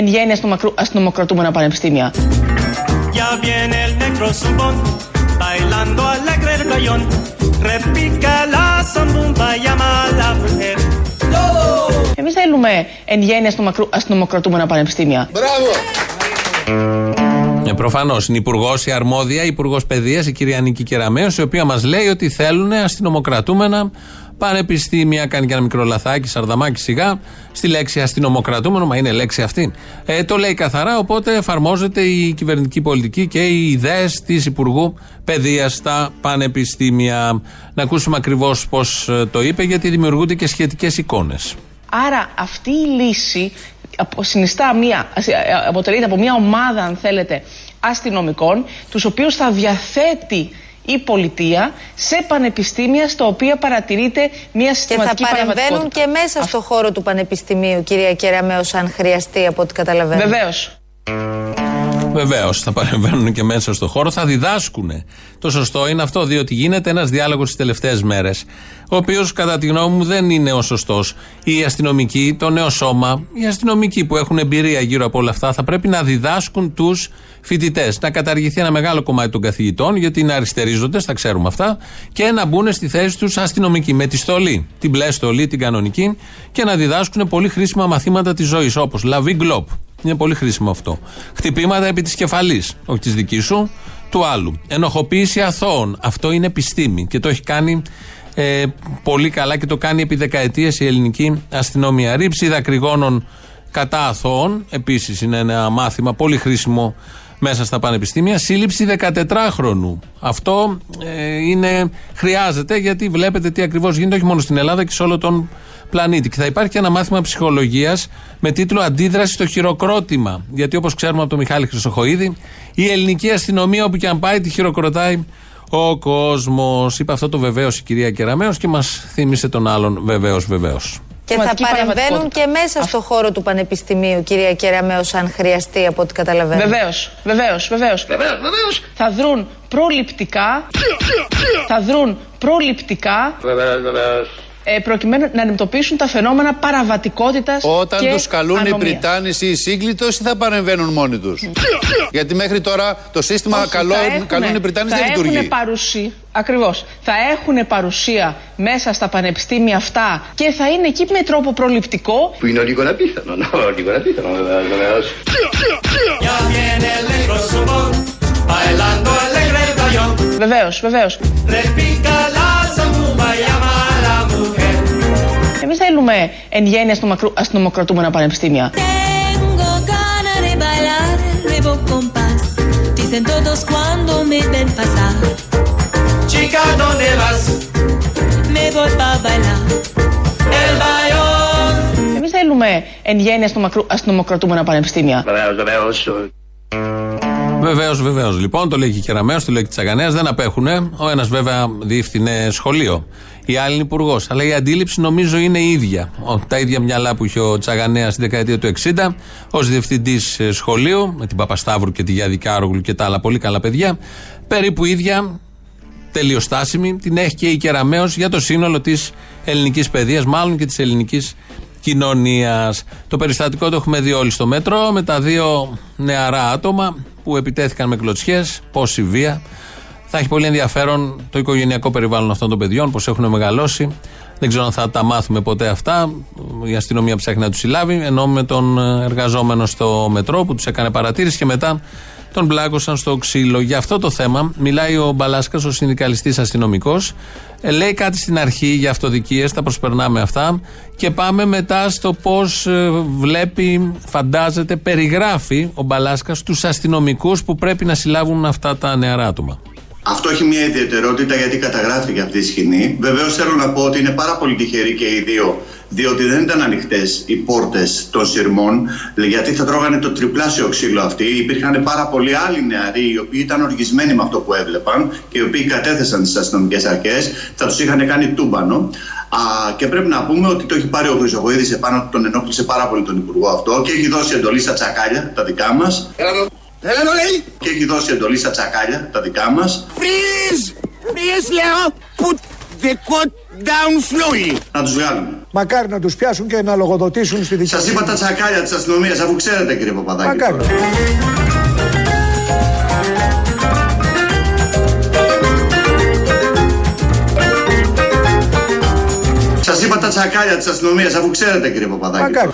εν γέννη αστυνομοκρατούμενα πανεπιστήμια. Εμείς θέλουμε εν γέννη αστυνομοκρατούμενα πανεπιστήμια. Μπράβο! Ε, Προφανώς είναι υπουργός, η αρμόδια, υπουργός παιδείας, η κυρία Νίκη Κεραμέο, η οποία μας λέει ότι θέλουν αστυνομοκρατούμενα πανεπιστήμια. Κάνει και ένα μικρό λαθάκι, σαρδαμάκι σιγά, στη λέξη αστυνομοκρατούμενο, μα είναι λέξη αυτή. Ε, το λέει καθαρά, οπότε εφαρμόζεται η κυβερνητική πολιτική και οι ιδέες της Υπουργού Παιδείας στα πανεπιστήμια. Να ακούσουμε ακριβώς πώς ε, το είπε, γιατί δημιουργούνται και σχετικές εικόνες. Άρα αυτή η λύση συνιστά μια, αποτελείται από μια ομάδα, αν θέλετε, αστυνομικών, τους οποίους θα διαθέτει η πολιτεία σε πανεπιστήμια στα οποία παρατηρείται μια συστηματική Και θα παρεμβαίνουν και μέσα στο χώρο του πανεπιστημίου, κυρία Κεραμέο, αν χρειαστεί, από ό,τι καταλαβαίνω. Βεβαίως. Βεβαίως, θα παρεμβαίνουν και μέσα στο χώρο, θα διδάσκουν. Το σωστό είναι αυτό, διότι γίνεται ένας διάλογος τις τελευταίες μέρες, ο οποίος κατά τη γνώμη μου δεν είναι ο σωστός. Οι αστυνομικοί, το νέο σώμα, οι αστυνομικοί που έχουν εμπειρία γύρω από όλα αυτά, θα πρέπει να διδάσκουν τους φοιτητές. Να καταργηθεί ένα μεγάλο κομμάτι των καθηγητών, γιατί είναι αριστερίζοντε, τα ξέρουμε αυτά, και να μπουν στη θέση τους αστυνομικοί με τη στολή, την μπλε στολή, την κανονική, και να διδάσκουν πολύ χρήσιμα μαθήματα της ζωής, όπως λαβή γκλοπ. Είναι πολύ χρήσιμο αυτό. Χτυπήματα επί της κεφαλής, όχι της δικής σου, του άλλου. Ενοχοποίηση αθώων. Αυτό είναι επιστήμη και το έχει κάνει ε, πολύ καλά και το κάνει επί δεκαετίες η ελληνική αστυνομία. Ρήψη δακρυγόνων κατά αθώων, επίσης είναι ένα μάθημα πολύ χρήσιμο μέσα στα πανεπιστήμια. Σύλληψη 14χρονου. Αυτό ε, είναι, χρειάζεται γιατί βλέπετε τι ακριβώς γίνεται όχι μόνο στην Ελλάδα και σε όλο τον πλανήτη. Και θα υπάρχει και ένα μάθημα ψυχολογίας με τίτλο Αντίδραση στο χειροκρότημα. Γιατί όπως ξέρουμε από τον Μιχάλη Χρυσοχοίδη, η ελληνική αστυνομία όπου και αν πάει τη χειροκροτάει ο κόσμος. Είπε αυτό το βεβαίως η κυρία Κεραμέο και μας θύμισε τον άλλον βεβαίως, βεβαίως. Και θα παρεμβαίνουν και μέσα στο χώρο του Πανεπιστημίου, κυρία Κεραμέο, αν χρειαστεί, από ό,τι καταλαβαίνω. Βεβαίως, βεβαίως, βεβαίως. Θα δρουν προληπτικά. θα δρουν προληπτικά. Ε, προκειμένου να αντιμετωπίσουν τα φαινόμενα παραβατικότητας Όταν τους καλούν οι Πριτάνοι ή οι σύγκλιτο ή θα παρεμβαίνουν μόνοι τους; Γιατί μέχρι τώρα το σύστημα Όχι, καλό, έχουν, καλούν οι Πριτάνοι δεν λειτουργεί. Έχουν παρουσία, ακριβώς, θα έχουν παρουσία μέσα στα πανεπιστήμια αυτά και θα είναι εκεί με τρόπο προληπτικό. Που είναι λίγο απίθανο, λίγο απίθανο βεβαίως. Βεβαίως, Εμείς θέλουμε εν γέννη αστυνομοκρατούμενα πανεπιστήμια. Εμείς θέλουμε εν γέννη αστυνομοκρατούμενα πανεπιστήμια. Βεβαίως, βεβαίως. Βεβαίως, βεβαίως. Λοιπόν, το λέει και η Κεραμέο, το λέει και Τσαγανέας. Δεν απέχουν. Ο ένας βέβαια διεύθυνε σχολείο. Η άλλη είναι υπουργός. Αλλά η αντίληψη νομίζω είναι η ίδια. Τα ίδια μυαλά που είχε ο Τσαγανέας στη δεκαετία του 60 ως διευθυντής ε, σχολείου, με την Παπασταύρου και τη Γιάδη Κάρογλου και τα άλλα πολύ καλά παιδιά. Περίπου ίδια, τελειοστάσιμη, την έχει και η Κεραμέο για το σύνολο της ελληνικής παιδείας, μάλλον και της ελληνικής κοινωνίας. Το περιστατικό το έχουμε δει όλοι στο μέτρο με τα δύο νεαρά άτομα που επιτέθηκαν με κλωτσιές, πόση βία. Θα έχει πολύ ενδιαφέρον το οικογενειακό περιβάλλον αυτών των παιδιών, πώς έχουν μεγαλώσει. Δεν ξέρω αν θα τα μάθουμε ποτέ αυτά. Η αστυνομία ψάχνει να τους συλλάβει. Ενώ με τον εργαζόμενο στο μετρό που τους έκανε παρατήρηση και μετά τον μπλάκωσαν στο ξύλο. Για αυτό το θέμα μιλάει ο Μπαλάσκας, ο συνδικαλιστής αστυνομικός. Ε, λέει κάτι στην αρχή για αυτοδικίες, τα προσπερνάμε αυτά. Και πάμε μετά στο πώς ε, βλέπει, φαντάζεται, περιγράφει ο Μπαλάσκας τους αστυνομικούς που πρέπει να συλλάβουν αυτά τα νεαρά άτομα. Αυτό έχει μια ιδιαιτερότητα γιατί καταγράφηκε αυτή η σκηνή. Βεβαίως θέλω να πω ότι είναι πάρα πολύ τυχεροί και οι δύο, διότι δεν ήταν ανοιχτές οι πόρτες των σειρμών, γιατί θα τρώγανε το τριπλάσιο ξύλο αυτοί. Υπήρχαν πάρα πολλοί άλλοι νεαροί, οι οποίοι ήταν οργισμένοι με αυτό που έβλεπαν και οι οποίοι κατέθεσαν στι αστυνομικές αρχές, θα τους είχαν κάνει τούμπανο. Α, και πρέπει να πούμε ότι το έχει πάρει ο Χρυσοχοίδης επάνω του, τον ενόχλησε πάρα πολύ τον Υπουργό αυτό και έχει δώσει εντολή στα τσακάλια, τα δικά μας. Έλα το λέει. Και έχει δώσει εντολή στα τσακάλια, τα δικά μας. Freeze! Freeze λέω! Put the coat down Να τους βγάλουμε. Μακάρι να τους πιάσουν και να λογοδοτήσουν στη δικαιοσύνη. Σας είπα τα τσακάλια της αστυνομίας, αφού ξέρετε κύριε Παπαδάκη. Μακάρι. Σας είπα τα τσακάλια της αστυνομίας, αφού ξέρετε κύριε Παπαδάκη. Μακάρι.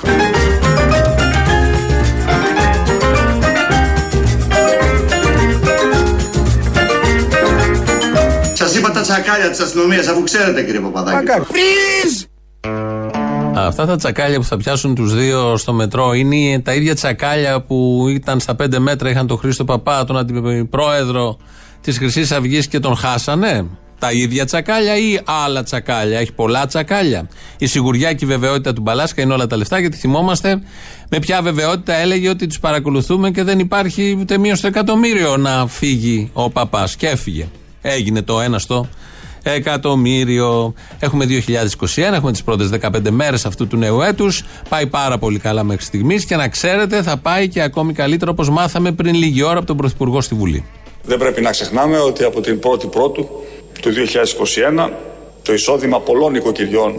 Σας είπα τα τσακάλια της αστυνομίας, αφού ξέρετε κύριε Παπαδάκη. Μακάρι. Αυτά τα τσακάλια που θα πιάσουν τους δύο στο μετρό είναι τα ίδια τσακάλια που ήταν στα πέντε μέτρα, είχαν τον Χρήστο Παπά, τον αντιπρόεδρο της Χρυσής Αυγής και τον χάσανε. Τα ίδια τσακάλια ή άλλα τσακάλια; Έχει πολλά τσακάλια. Η σιγουριά και η βεβαιότητα του Μπαλάσκα είναι όλα τα λεφτά γιατί θυμόμαστε με ποια βεβαιότητα έλεγε ότι τους παρακολουθούμε και δεν υπάρχει ούτε μία στο εκατομμύριο να φύγει ο παπάς. Και έφυγε. Έγινε το ένα στο εκατομμύριο. Έχουμε 2021, έχουμε τις πρώτες 15 μέρες αυτού του νέου έτους. Πάει πάρα πολύ καλά μέχρι στιγμής και να ξέρετε θα πάει και ακόμη καλύτερο όπως μάθαμε πριν λίγη ώρα από τον Πρωθυπουργό στη Βουλή. Δεν πρέπει να ξεχνάμε ότι από την 1η Πρώτου του 2021 το εισόδημα πολλών οικοκυριών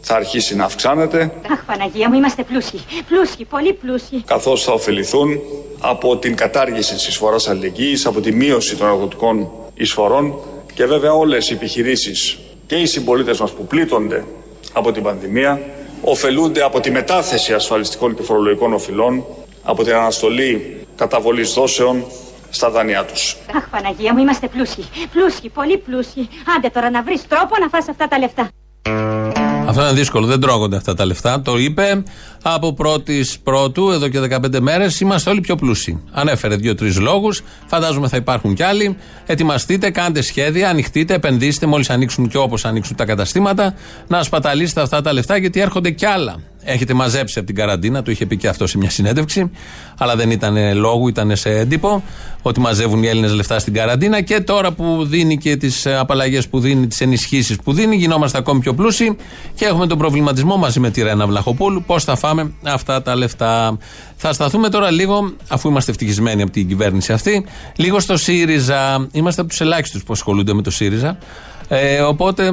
θα αρχίσει να αυξάνεται. Αχ, Παναγία μου, είμαστε πλούσιοι. Πλούσιοι, πολύ πλούσιοι. Καθώς θα ωφεληθούν από την κατάργηση της εισφοράς αλληλεγγύης, από τη μείωση των εργοτικών εισφορών και βέβαια όλες οι επιχειρήσεις και οι συμπολίτες μας που πλήττονται από την πανδημία ωφελούνται από τη μετάθεση ασφαλιστικών και φορολογικών οφειλών, από την αναστολή καταβολής δόσεων στα δάνειά τους. Αχ Παναγία μου είμαστε πλούσιοι, πλούσιοι, πολύ πλούσιοι. Άντε τώρα να βρεις τρόπο να φας αυτά τα λεφτά. Αυτό είναι δύσκολο. Δεν τρώγονται αυτά τα λεφτά. Το είπε από πρώτης πρώτου, εδώ και 15 μέρες. Είμαστε όλοι πιο πλούσιοι. Ανέφερε δύο-τρεις λόγους. Φαντάζομαι θα υπάρχουν κι άλλοι. Ετοιμαστείτε, κάντε σχέδια, ανοιχτείτε, επενδύστε μόλις ανοίξουν και όπως ανοίξουν τα καταστήματα. Να σπαταλήσετε αυτά τα λεφτά γιατί έρχονται κι άλλα. Έχετε μαζέψει από την καραντίνα, το είχε πει και αυτό σε μια συνέντευξη. Αλλά δεν ήταν λόγου, ήταν σε έντυπο ότι μαζεύουν οι Έλληνες λεφτά στην καραντίνα. Και τώρα που δίνει και τις απαλλαγές που δίνει, τις ενισχύσεις που δίνει, γινόμαστε ακόμη πιο πλούσιοι και έχουμε τον προβληματισμό μαζί με τη Ρένα Βλαχοπούλου πώς θα φάμε αυτά τα λεφτά. Θα σταθούμε τώρα λίγο, αφού είμαστε ευτυχισμένοι από την κυβέρνηση αυτή, λίγο στο ΣΥΡΙΖΑ. Είμαστε από τους ελάχιστους που ασχολούνται με το ΣΥΡΙΖΑ. Ε, οπότε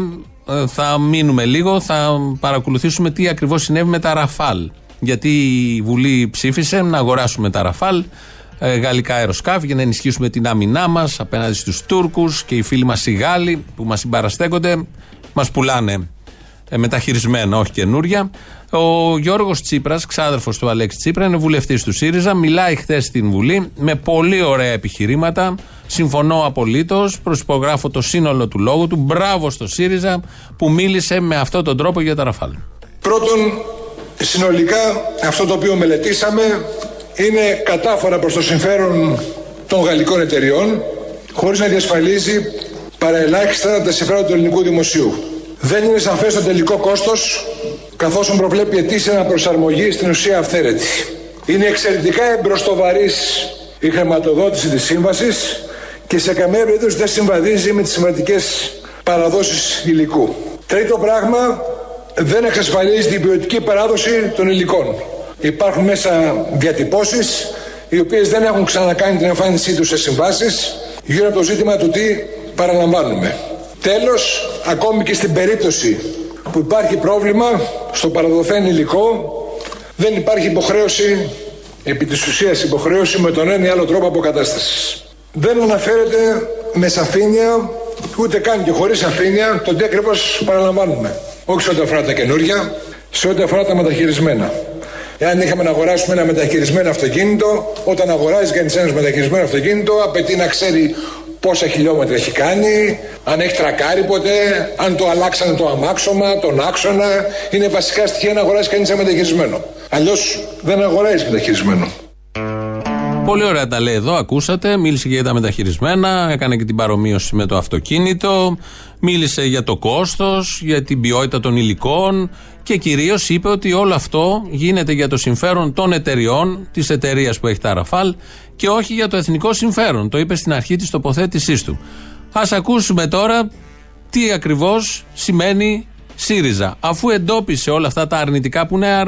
ε, θα μείνουμε λίγο, θα παρακολουθήσουμε τι ακριβώς συνέβη με τα Ραφάλ. Γιατί η Βουλή ψήφισε να αγοράσουμε τα Ραφάλ, ε, γαλλικά αεροσκάφη, για να ενισχύσουμε την άμυνά μας απέναντι στους Τούρκους και οι φίλοι μας οι Γάλλοι που μας συμπαραστέκονται, μας πουλάνε ε, μεταχειρισμένα, όχι καινούρια. Ο Γιώργος Τσίπρας, ξάδερφος του Αλέξη Τσίπρα, είναι βουλευτής του ΣΥΡΙΖΑ. Μιλάει χθες στην Βουλή με πολύ ωραία επιχειρήματα. Συμφωνώ απολύτως. Προσυπογράφω το σύνολο του λόγου του. Μπράβο στο ΣΥΡΙΖΑ που μίλησε με αυτόν τον τρόπο για τα Ραφάλ. Πρώτον, συνολικά αυτό το οποίο μελετήσαμε είναι κατάφορα προς το συμφέρον των γαλλικών εταιριών χωρίς να διασφαλίζει παραελάχιστα τα συμφέροντα του ελληνικού δημοσίου. Δεν είναι σαφές το τελικό κόστος καθώς προβλέπει ετήσια αναπροσαρμογή στην ουσία αυθαίρετη. Είναι εξαιρετικά εμπροστοβαρής η χρηματοδότηση της σύμβασης και σε καμία περίπτωση δεν συμβαδίζει με τις σημαντικές παραδόσεις υλικού. Τρίτο πράγμα, δεν εξασφαλίζει την ποιοτική παράδοση των υλικών. Υπάρχουν μέσα διατυπώσεις οι οποίες δεν έχουν ξανακάνει την εμφάνισή τους σε συμβάσεις γύρω από το ζήτημα του τι παραλαμβάνουμε. Τέλος, ακόμη και στην περίπτωση που υπάρχει πρόβλημα στο παραδοθέν υλικό δεν υπάρχει υποχρέωση, επί της ουσίας υποχρέωση με τον ένα ή άλλο τρόπο αποκατάστασης. Δεν αναφέρεται με σαφήνεια, ούτε καν και χωρίς σαφήνεια, το τι ακριβώς παραλαμβάνουμε. Όχι σε ό,τι αφορά τα καινούργια, σε ό,τι αφορά τα μεταχειρισμένα. Εάν είχαμε να αγοράσουμε ένα μεταχειρισμένο αυτοκίνητο, όταν αγοράζει κανείς ένας μεταχειρισμένο αυτοκίνητο, απαιτεί να ξέρει πόσα χιλιόμετρα έχει κάνει, αν έχει τρακάρει ποτέ, αν το αλλάξανε το αμάξωμα, τον άξονα. Είναι βασικά στοιχεία να αγοράσει κανείς ένα μεταχειρισμένο. Αλλιώς δεν αγοράζει μεταχειρισμένο. Πολύ ωραία τα λέει εδώ, ακούσατε. Μίλησε και για τα μεταχειρισμένα, έκανε και την παρομοίωση με το αυτοκίνητο. Μίλησε για το κόστος, για την ποιότητα των υλικών και κυρίως είπε ότι όλο αυτό γίνεται για το συμφέρον των εταιριών, της εταιρείας που έχει τα Ραφάλ και όχι για το εθνικό συμφέρον. Το είπε στην αρχή της τοποθέτησής του. Α ακούσουμε τώρα τι ακριβώς σημαίνει ΣΥΡΙΖΑ. Αφού εντόπισε όλα αυτά τα αρνητικά που είναι αρ...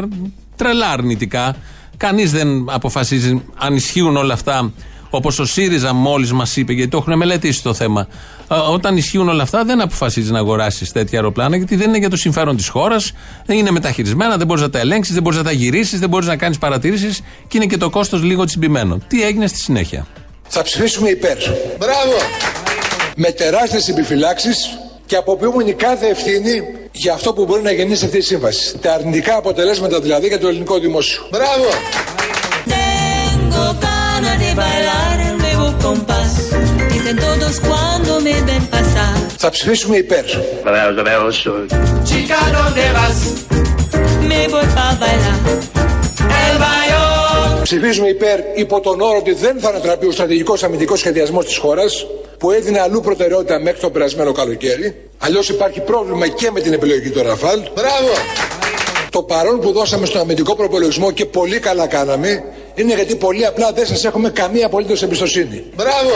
τρελά αρνητικά, κανείς δεν αποφασίζει αν ισχύουν όλα αυτά Όπως ο ΣΥΡΙΖΑ μόλις μας είπε, γιατί το έχουν μελετήσει το θέμα. Όταν ισχύουν όλα αυτά, δεν αποφασίζεις να αγοράσεις τέτοια αεροπλάνα, γιατί δεν είναι για το συμφέρον της χώρας, δεν είναι μεταχειρισμένα, δεν μπορείς να τα ελέγξεις, δεν μπορείς να τα γυρίσεις, δεν μπορείς να κάνεις παρατηρήσεις και είναι και το κόστος λίγο τσιμπημένο. Τι έγινε στη συνέχεια; Θα ψηφίσουμε υπέρ. Μπράβο! Με τεράστιες επιφυλάξεις και αποποιούμενη κάθε ευθύνη για αυτό που μπορεί να γεννήσει σε αυτή τη σύμβαση. Τα αρνητικά αποτελέσματα δηλαδή για το ελληνικό δημόσιο. Μπράβο! Θα ψηφίσουμε υπέρ. Βεβαίως, βεβαίως. Ψηφίζουμε υπέρ υπό τον όρο ότι δεν θα ανατραπεί ο στρατηγικός αμυντικός σχεδιασμός της χώρας που έδινε αλλού προτεραιότητα μέχρι το περασμένο καλοκαίρι. Αλλιώς υπάρχει πρόβλημα και με την επιλογή του Ραφάλ. Μπράβο! Το παρόν που δώσαμε στον αμυντικό προπολογισμό και πολύ καλά κάναμε είναι γιατί πολύ απλά δεν σας έχουμε καμία απολύτως εμπιστοσύνη. Μπράβο!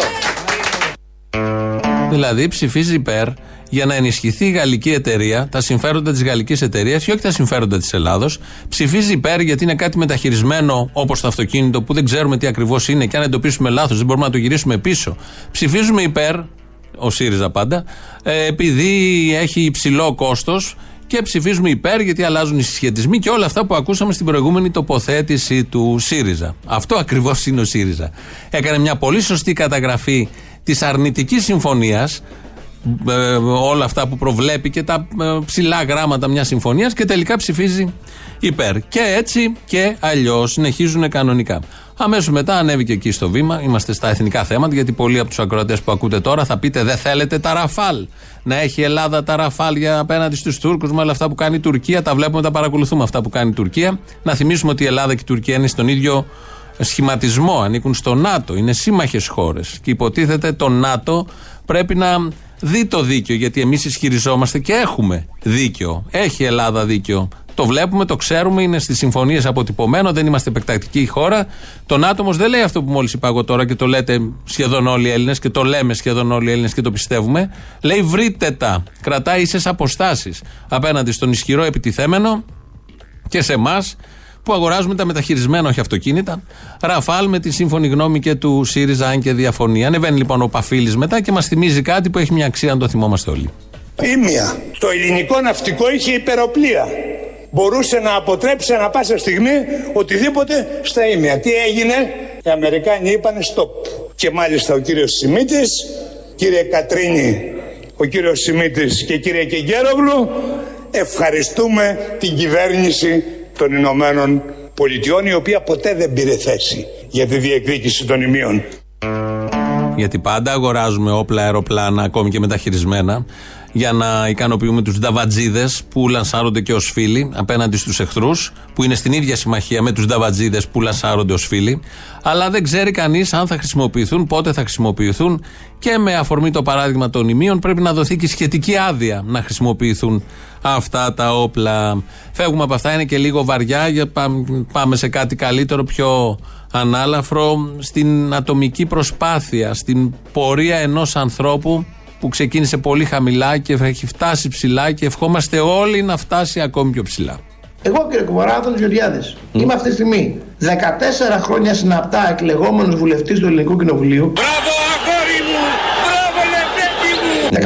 Δηλαδή ψηφίζει υπέρ για να ενισχυθεί η γαλλική εταιρεία, τα συμφέροντα της γαλλικής εταιρείας και όχι τα συμφέροντα της Ελλάδος. Ψηφίζει υπέρ γιατί είναι κάτι μεταχειρισμένο όπως το αυτοκίνητο που δεν ξέρουμε τι ακριβώς είναι και αν εντοπίσουμε λάθος δεν μπορούμε να το γυρίσουμε πίσω. Ψηφίζουμε υπέρ, ο ΣΥΡΙΖΑ πάντα, ε, επειδή έχει υψηλό κόστος και ψηφίζουμε υπέρ γιατί αλλάζουν οι συσχετισμοί και όλα αυτά που ακούσαμε στην προηγούμενη τοποθέτηση του ΣΥΡΙΖΑ. Αυτό ακριβώς είναι ο ΣΥΡΙΖΑ. Έκανε μια πολύ σωστή καταγραφή της αρνητικής συμφωνίας ε, όλα αυτά που προβλέπει και τα ε, ψηλά γράμματα μιας συμφωνίας και τελικά ψηφίζει υπέρ. Και έτσι και αλλιώς συνεχίζουν κανονικά. Αμέσως μετά ανέβηκε εκεί στο βήμα. Είμαστε στα εθνικά θέματα, γιατί πολλοί από τους ακροατές που ακούτε τώρα θα πείτε δεν θέλετε τα ραφάλ. Να έχει η Ελλάδα τα ραφάλ για απέναντι στους Τούρκους με όλα αυτά που κάνει η Τουρκία. Τα βλέπουμε, τα παρακολουθούμε αυτά που κάνει η Τουρκία. Να θυμίσουμε ότι η Ελλάδα και η Τουρκία είναι στον ίδιο σχηματισμό, ανήκουν στο ΝΑΤΟ, είναι σύμμαχες χώρες. Και υποτίθεται το ΝΑΤΟ πρέπει να δει το δίκαιο, γιατί εμείς ισχυριζόμαστε και έχουμε δίκαιο. Έχει η Ελλάδα δίκαιο. Το βλέπουμε, το ξέρουμε, είναι στις συμφωνίες αποτυπωμένο, δεν είμαστε επεκτακτική χώρα. Το ΝΑΤΟ όμω δεν λέει αυτό που μόλις είπα εγώ τώρα και το λέτε σχεδόν όλοι οι Έλληνες και το λέμε σχεδόν όλοι οι Έλληνες και το πιστεύουμε. Λέει βρείτε τα. Κρατάει ίσες αποστάσεις απέναντι στον ισχυρό επιτιθέμενο και σε εμάς που αγοράζουμε τα μεταχειρισμένα, όχι αυτοκίνητα. Ραφάλ με τη σύμφωνη γνώμη και του ΣΥΡΙΖΑ, αν και διαφωνεί. Ανεβαίνει λοιπόν ο Παφίλης μετά και μας θυμίζει κάτι που έχει μια αξία, αν το θυμόμαστε όλοι. Ήμια. Το ελληνικό ναυτικό είχε υπεροπλία. Μπορούσε να αποτρέψει ανα πάσα στιγμή οτιδήποτε στα ίμια. Τι έγινε, οι Αμερικάνοι είπαν stop. Και μάλιστα ο κύριος Σιμίτης, κύριε Κατρίνη, ο κύριος Σιμίτης και κύριε Κεγκέρογλου, ευχαριστούμε την κυβέρνηση των Ηνωμένων Πολιτειών η οποία ποτέ δεν πήρε θέση για τη διεκδίκηση των ημείων. Γιατί πάντα αγοράζουμε όπλα, αεροπλάνα, ακόμη και μεταχειρισμένα, για να ικανοποιούμε τους νταβατζίδες που λανσάρονται και ως φίλοι απέναντι στους εχθρούς, που είναι στην ίδια συμμαχία με τους νταβατζίδες που λανσάρονται ως φίλοι. Αλλά δεν ξέρει κανείς αν θα χρησιμοποιηθούν, πότε θα χρησιμοποιηθούν και με αφορμή το παράδειγμα των ημείων πρέπει να δοθεί και σχετική άδεια να χρησιμοποιηθούν αυτά τα όπλα. Φεύγουμε από αυτά, είναι και λίγο βαριά, για πάμε σε κάτι καλύτερο, πιο ανάλαφρο, στην ατομική προσπάθεια, στην πορεία ενός ανθρώπου που ξεκίνησε πολύ χαμηλά και έχει φτάσει ψηλά και ευχόμαστε όλοι να φτάσει ακόμη πιο ψηλά. Εγώ κύριε Κουμαράδο Γεωργιάδης, mm. είμαι αυτή τη στιγμή 14 χρόνια συναπτά εκλεγόμενος βουλευτής του Ελληνικού Κοινοβουλίου. Μπράβο, αγόρι μου! Μπράβο, λεπτέ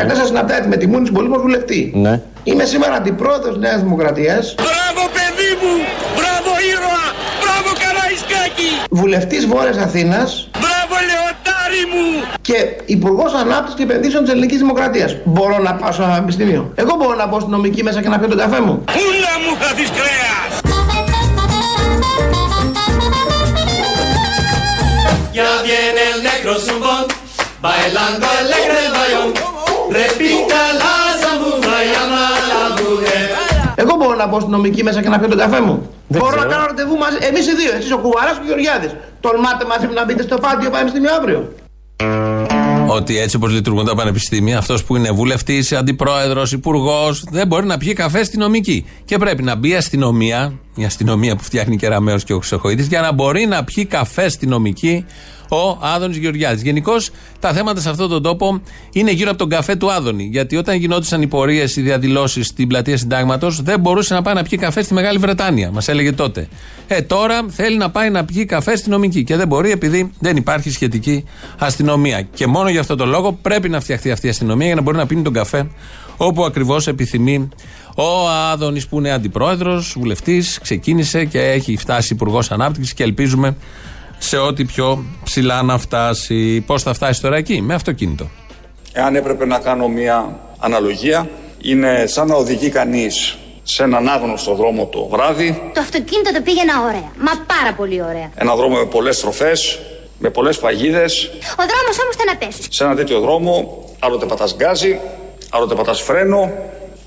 μου! 14 συναπτά ετοιμετιμούν πολύμορφο βουλευτή. Ναι. Είμαι σήμερα αντιπρόεδρος Νέας Δημοκρατίας. Μπράβο, παιδί μου! Μπράβο, ήρωα! Μπράβο, Καραϊσκάκη! Βουλευτής Βόρειας Αθήνας. Μπράβο, Λεωτάρι μου! Και Υπουργός Ανάπτυξης και Επενδύσεων της Ελληνικής Δημοκρατίας. Μπορώ να πάω σε ένα πανεπιστήμιο. Εγώ μπορώ να μπω στην νομική μέσα και να πιω τον καφέ μου. Πού να μου χαθεί κρέας! Ya viene el negro zumbón, bailando alegre el bayón, repita la zambumba, llama la mujer. Εγώ μπορώ να μπω στην νομική μέσα και να πιω τον καφέ μου. Δεν μπορώ ξέρω. να κάνω ραντεβού μαζί. Εμείς οι δύο, εσείς ο Κουβαρά και ο Γεωργιάδης. Τολμάτε μαζί μου να μπείτε στο πάντιο πανεπιστήμιο αύριο. Ότι έτσι όπως λειτουργούν τα πανεπιστήμια, αυτός που είναι βουλευτής, αντιπρόεδρος, υπουργός, δεν μπορεί να πιει καφέ στη νομική. Και πρέπει να μπει αστυνομία, η αστυνομία που φτιάχνει και Ραμαίος και ο Χρυσοχοίδη, για να μπορεί να πιει καφέ αστυνομική ο Άδωνης Γεωργιάδης. Γενικώς τα θέματα σε αυτόν τον τόπο είναι γύρω από τον καφέ του Άδωνη. Γιατί όταν γινόντουσαν οι πορείες, οι διαδηλώσεις στην πλατεία Συντάγματος, δεν μπορούσε να πάει να πιει καφέ στη Μεγάλη Βρετάνια. Μας έλεγε τότε. Ε, τώρα θέλει να πάει να πιει καφέ στη νομική και δεν μπορεί επειδή δεν υπάρχει σχετική αστυνομία. Και μόνο για αυτό το λόγο πρέπει να φτιαχτεί αυτή η αστυνομία για να μπορεί να πίνει τον καφέ όπου ακριβώς επιθυμεί ο Άδωνης που είναι αντιπρόεδρος, βουλευτής, ξεκίνησε και έχει φτάσει υπουργός ανάπτυξης και ελπίζουμε σε ό,τι πιο ψηλά να φτάσει. Πώς θα φτάσει τώρα εκεί, με αυτοκίνητο. Εάν έπρεπε να κάνω μια αναλογία, είναι σαν να οδηγεί κανείς σε έναν άγνωστο δρόμο το βράδυ. Το αυτοκίνητο το πήγαινα ωραία. Μα πάρα πολύ ωραία. Ένα δρόμο με πολλές στροφές, με πολλές παγίδες. Ο δρόμος όμως ήταν να πέσει. Σε ένα τέτοιο δρόμο, άλλοτε πατάς γκάζι, άλλοτε πατάς φρένο,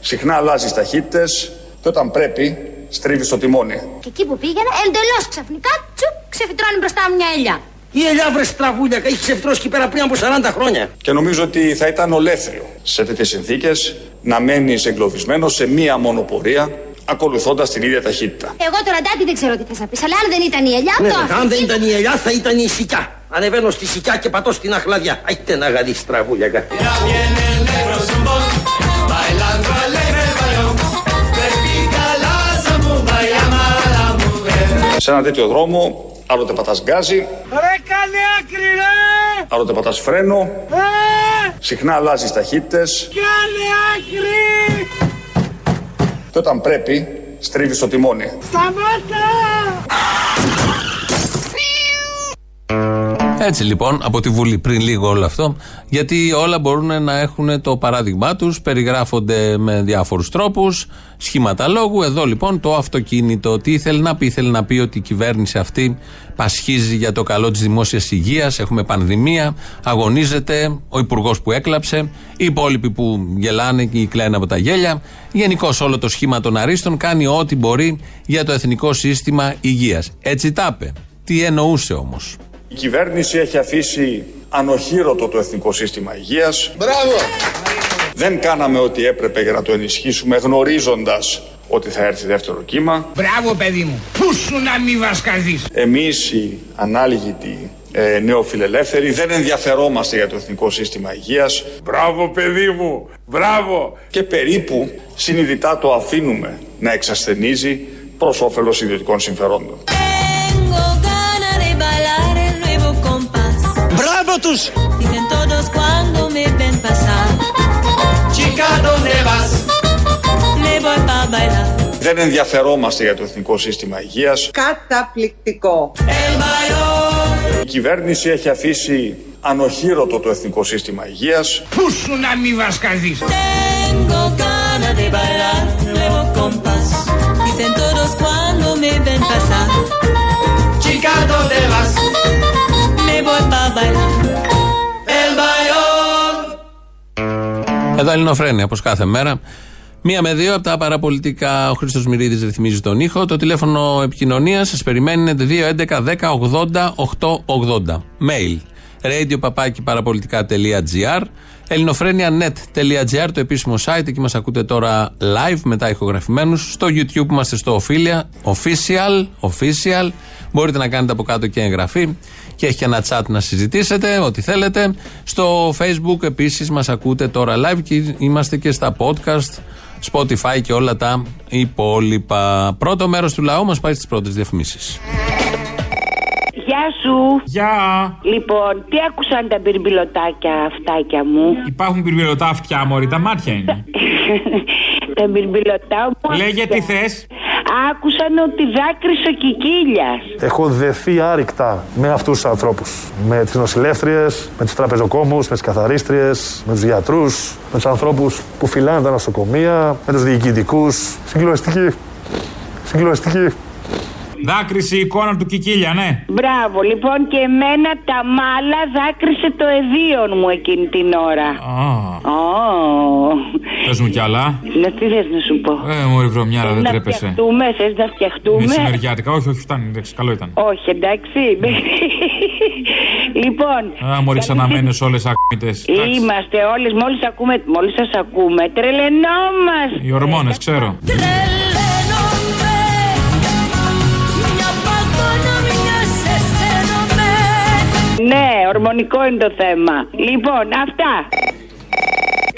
συχνά αλλάζεις ταχύτητες και όταν πρέπει, στρίβεις το τιμόνι. Και εκεί που πήγαινα, εντελώς ξαφνικά, τσουπ, ξεφυτρώνει μπροστά μου μια ελιά. Η ελιά βρε στραβούλια, έχει ξεφτρώσει εκεί πέρα πριν από 40 χρόνια. Και νομίζω ότι θα ήταν ολέθριο σε τέτοιες συνθήκες να μένεις εγκλωβισμένος σε μία μόνο πορεία, ακολουθώντας την ίδια ταχύτητα. Εγώ τώρα τάτι δεν ξέρω τι θες να πεις, αλλά αν δεν ήταν η ελιά, Ναι, το ναι, αν δεν ήταν η ελιά, θα ήταν η σικιά. Ανεβαίνω στη σικιά και πατώ στην αχλαδιά. Αϊτε να γαδί στραβούλια. κα. Ya viene el negro zumbón, bailando alegre el bayón. Repita la zambumba, llama a la mujer. Σε ένα τέτοιο δρόμο, άλλοτε πατάς γκάζι, Ρε κάνε άκρη ρε! άλλοτε πατάς φρένο, Ε, συχνά αλλάζεις ταχύτητες κάνε άκρη! και όταν πρέπει, στρίβεις το τιμόνι. Σταμάτα! Έτσι λοιπόν, από τη Βουλή πριν λίγο όλο αυτό, γιατί όλα μπορούν να έχουν το παράδειγμά τους, περιγράφονται με διάφορους τρόπους, σχήματα λόγου. Εδώ λοιπόν το αυτοκίνητο, τι ήθελε να πει, ήθελε να πει ότι η κυβέρνηση αυτή πασχίζει για το καλό της δημόσιας υγείας, έχουμε πανδημία, αγωνίζεται, ο υπουργός που έκλαψε, οι υπόλοιποι που γελάνε και κλαίνουν από τα γέλια. Γενικώς όλο το σχήμα των αρίστων κάνει ό,τι μπορεί για το εθνικό σύστημα υγείας. Έτσι τα είπε. Τι εννοούσε όμως; Η κυβέρνηση έχει αφήσει ανοχήρωτο το εθνικό σύστημα υγείας. Μπράβο! Δεν κάναμε ό,τι έπρεπε για να το ενισχύσουμε γνωρίζοντας ότι θα έρθει δεύτερο κύμα. Μπράβο παιδί μου! Πού σου να μη βασκαδείς! Εμείς οι ανάλγητοι ε, νεοφιλελεύθεροι δεν ενδιαφερόμαστε για το εθνικό σύστημα υγείας. Μπράβο παιδί μου! Μπράβο! Και περίπου συνειδητά το αφήνουμε να εξασθενίζει προς όφελος ιδιωτικών συμφερόντων. Μπράβο τους! Dicen todos cuando me ven pasar. Chica, ¿dónde vas? Me voy pa' bailar. Δεν ενδιαφερόμαστε για το εθνικό σύστημα υγείας. Καταπληκτικό. El mayor. Η κυβέρνηση έχει αφήσει ανοχήρωτο το εθνικό σύστημα υγείας. Πού σου να μη βασκαδείς! Tengo ganas de bailar el nuevo compás. Dicen todos cuando me ven pasar. Εδώ Ελληνοφρένια, όπως κάθε μέρα. Μία με δύο από τα παραπολιτικά. Ο Χρήστος Μυρίδης ρυθμίζει τον ήχο. Το τηλέφωνο επικοινωνίας σας περιμένει είναι 2.11.10.80.880. Mail radio.parapolitica.gr ελληνοφρένια.net.gr το επίσημο site. Εκεί μας ακούτε τώρα live μετά ηχογραφημένους. Στο YouTube είμαστε στο Ophelia, official, official. Μπορείτε να κάνετε από κάτω και εγγραφή και έχει και ένα chat να συζητήσετε, ό,τι θέλετε. Στο Facebook επίσης μας ακούτε τώρα live και είμαστε και στα podcast, Spotify και όλα τα υπόλοιπα. Πρώτο μέρος του λαού μας πάει στις πρώτες διαφημίσεις. Γεια σου. Γεια. Λοιπόν, τι άκουσαν τα μπυρμπιλωτάκια αυτάκια μου; Υπάρχουν πυρπυρωτά αυτιά, μωρή, τα μάτια είναι. τα μπυρμπιλωτά μου. Λέγε τι θες. Άκουσαν ότι δάκρυσε ο Κικίλιας. Έχω δεθεί άρρηκτα με αυτούς τους ανθρώπους. Με τις νοσηλεύτριες, με τους τραπεζοκόμους, με τις καθαρίστριες, με τους γιατρούς, με τους ανθρώπους που φυλάνε τα νοσοκομεία, με τους διοικητικούς. Συγκλονιστική. Συγκλονιστική. Δάκρυσε η εικόνα του Κικίλια, ναι. Μπράβο, λοιπόν και εμένα τα μάλα δάκρυσε το εδίον μου εκείνη την ώρα. Α, Ω. πες μου κι άλλα. Να τι θες να σου πω; Ε, μωρή βρωμιάρα, δεν να τρέπεσαι. φτιαχτούμε, θες να φτιαχτούμε; Μεσημεριάτικα, όχι, όχι, φτάνει, εντάξει, καλό ήταν. Όχι, εντάξει. λοιπόν. Α, μωρή, ξαναμένες όλες άκμητες. Εντάξει. Είμαστε όλες, μόλις ακούμε, μόλις σας ακούμε, τρελαινόμαστε. Οι ορμόνες, ξέρω. Τρελαίνομαι Ναι, ορμονικό είναι το θέμα. Λοιπόν, αυτά.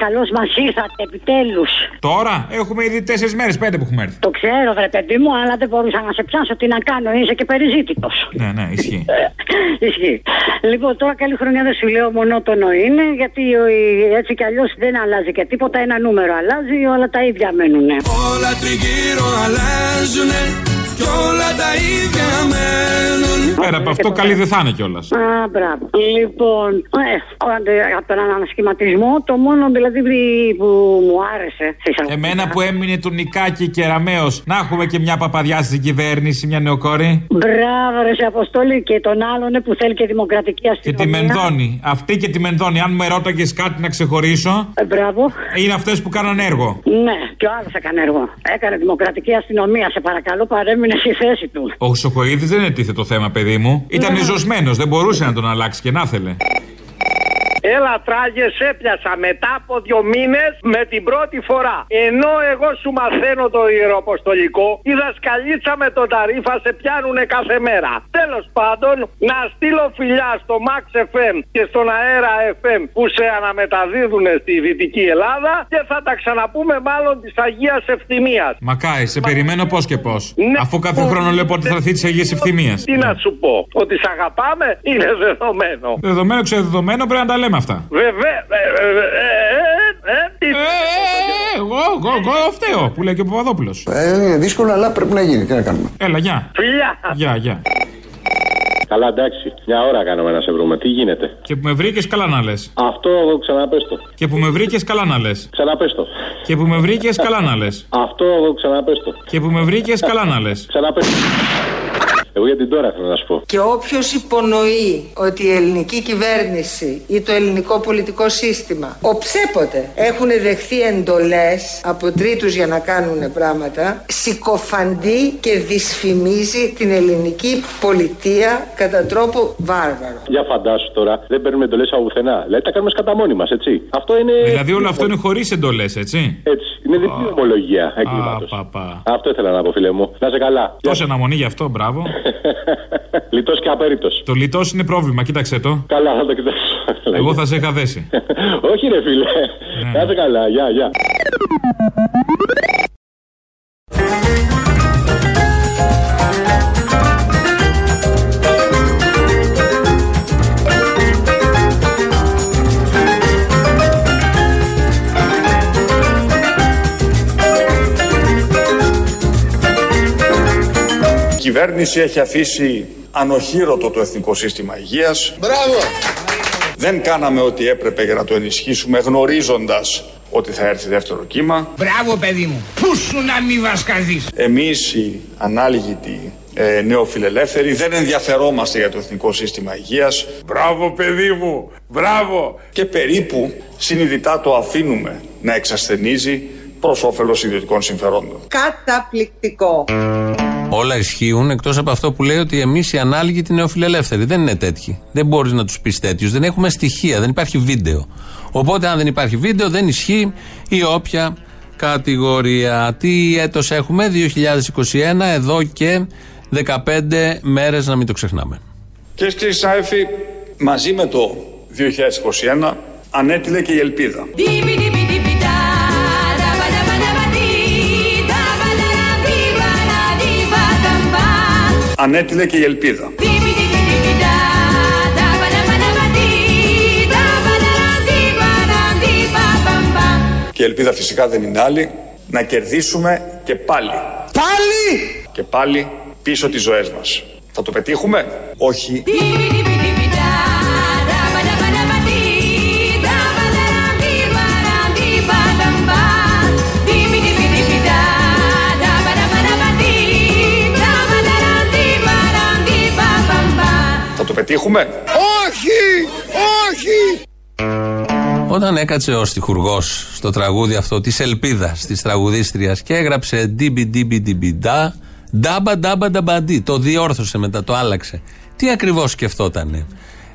Καλώς μας ήρθατε, επιτέλους. Τώρα έχουμε ήδη τέσσερις μέρες, πέντε που έχουμε έρθει. Το ξέρω, βρε παιδί μου, αλλά δεν μπορούσα να σε πιάσω. Τι να κάνω, είσαι και περιζήτητος. Ναι, ναι, ισχύει. Ισχύει. Λοιπόν, τώρα καλή χρονιά δεν σου λέω μονότονο είναι, γιατί ο- έτσι κι αλλιώς δεν αλλάζει και τίποτα. Ένα νούμερο αλλάζει, όλα τα ίδια μένουνε. Όλα τριγύρω αλλάζουνε κι όλα τα ίδια μένουν. Πέρα από αυτό, καλή δεν θα είναι κιόλας. Α, μπράβο. Λοιπόν, ε, αντε- από τον ανασχηματισμό, το μόνο δηλαδή που μου άρεσε. σε εισαγωγικά, Εμένα που έμεινε του Νικάκη και Ραμαίο, να έχουμε και μια παπαδιά στην κυβέρνηση, μια νεοκόρη. Μπράβο, ρε σε Αποστόλη και τον άλλον ε, που θέλει και δημοκρατική Και αστυνομία. τη Μενδώνη. Αυτή και τη Μενδώνη. Αν με ρώταγες κάτι να ξεχωρίσω, Ε, μπράβο. είναι αυτές που κάναν έργο. Ναι, και ο άλλος έκανε έργο. Έκανε δημοκρατική αστυνομία. Σε παρακαλώ, παρέμεινε στη θέση του. Ο Χρυσοκοίδη δεν ετίθε το θέμα, παιδί μου. Ήταν ζωσμένος, δεν μπορούσε να τον αλλάξει και να θέλε. Έλα τράγες, σε έπιασα μετά από δύο μήνες με την πρώτη φορά. Ενώ εγώ σου μαθαίνω το ιεροαποστολικό, η δασκαλίτσα με τον ταρίφα σε πιάνουνε κάθε μέρα. Τέλος πάντων, να στείλω φιλιά στο Max FM και στον Αέρα FM που σε αναμεταδίδουν στη Δυτική Ελλάδα και θα τα ξαναπούμε μάλλον της Αγίας Ευθυμίας. Μακάι, σε περιμένω πώς και πώς. Ναι. Αφού κάθε χρόνο λέω πότε θα έρθει της Αγίας Ευθυμίας. Τι να σου πω, ότι σε αγαπάμε είναι δεδομένο. Δεδομένο, ξεδεδομένο πρέπει να τα λέμε αυτά. Βέβαια. ε, ε, ε, ε, ε, τι- Εγώ, εγώ, εγώ φταίω που λέει και ο Παπαδόπουλος. Ε, είναι δύσκολο, αλλά πρέπει να γίνει. Τι να κάνουμε; Έλα, γεια. Φιλιά. Γεια, γεια. Καλά, εντάξει. Μια ώρα κάναμε να σε βρούμε. Τι γίνεται; Και που με βρήκες, καλά να λες. Αυτό ξαναπες το. Και που με βρήκες, καλά να λες. Ξαναπες το. Και που με βρήκες, καλά να λες. Αυτό ξαναπες το. Και που με βρήκες, καλά να λες. Ξαναπες το. Εγώ για την τώρα θέλω να σου πω. Και όποιος υπονοεί ότι η ελληνική κυβέρνηση ή το ελληνικό πολιτικό σύστημα οψέποτε έχουν δεχθεί εντολές από τρίτους για να κάνουν πράγματα συκοφαντεί και δυσφημίζει την ελληνική πολιτεία κατά τρόπο βάρβαρο. Για φαντάσου τώρα, δεν παίρνουμε εντολές από πουθενά. Δηλαδή τα κάνουμε κατά μόνοι μας, έτσι. Αυτό είναι. Δηλαδή όλο αυτό είναι χωρίς εντολές, έτσι. Έτσι. Είναι διπλή ομολογία εγκλήματος. Αυτό ήθελα να πω, φίλε μου. Να σε καλά. Τόση αναμονή γι' αυτό, μπράβο. Λιτός και απέριτος. Το λιτός είναι πρόβλημα, κοίταξε το. Καλά, θα το κοιτάξω. Εγώ θα σε είχα δέσει. Όχι, ρε φίλε. Να σε καλά. Γεια, γεια. Κυβέρνηση έχει αφήσει ανοχήρωτο το εθνικό σύστημα υγείας. Μπράβο! Δεν κάναμε ό,τι έπρεπε για να το ενισχύσουμε γνωρίζοντας ότι θα έρθει δεύτερο κύμα. Μπράβο, παιδί μου. Πού σου να μη βασκαδείς. Εμείς οι ανάλγητοι ε, νεοφιλελεύθεροι δεν ενδιαφερόμαστε για το εθνικό σύστημα υγείας. Μπράβο παιδί μου, μπράβο! Και περίπου συνειδητά το αφήνουμε να εξασθενίζει προς όφελος ιδιωτικών συμφερόντων. Καταπληκτικό. Όλα ισχύουν εκτός από αυτό που λέει ότι εμείς οι ανάλογοι νεοφιλελεύθεροι. Δεν είναι τέτοιοι. Δεν μπορείς να τους πεις τέτοιους. Δεν έχουμε στοιχεία, δεν υπάρχει βίντεο. Οπότε, αν δεν υπάρχει βίντεο, δεν ισχύει η όποια κατηγορία. Τι έτος έχουμε, 2021, εδώ και 15 μέρες να μην το ξεχνάμε. Κυρίε και κύριοι συνάδελφοι, μαζί με το 2021 ανέτειλε και η ελπίδα. Ανέτειλε και η ελπίδα. Και η ελπίδα φυσικά δεν είναι άλλη να κερδίσουμε και πάλι. Πάλι! Και πάλι πίσω τις ζωές μας. Θα το πετύχουμε; Όχι. Πετύχουμε; Όχι! Όχι! Όταν έκατσε ο στιχουργός στο τραγούδι αυτό της Ελπίδας της τραγουδίστριας και έγραψε ντίμπι ντίμπι ντίμπι ντα, ντάμπα ντάμπα νταμπαντί, το διόρθωσε μετά, το άλλαξε. Τι ακριβώς σκεφτότανε;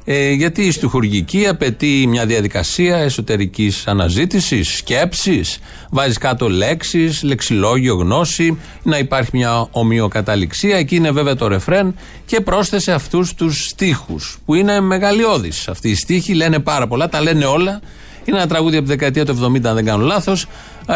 Ε, γιατί η στοιχουργική απαιτεί μια διαδικασία εσωτερικής αναζήτησης, σκέψης, βάζεις κάτω λέξεις, λεξιλόγιο, γνώση, να υπάρχει μια ομοιοκαταληξία. Εκεί είναι βέβαια το ρεφρέν και πρόσθεσε αυτούς τους στίχους που είναι μεγαλειώδεις. Αυτοί οι στίχοι λένε πάρα πολλά, τα λένε όλα. Είναι ένα τραγούδι από τη δεκαετία του 70, αν δεν κάνω λάθος.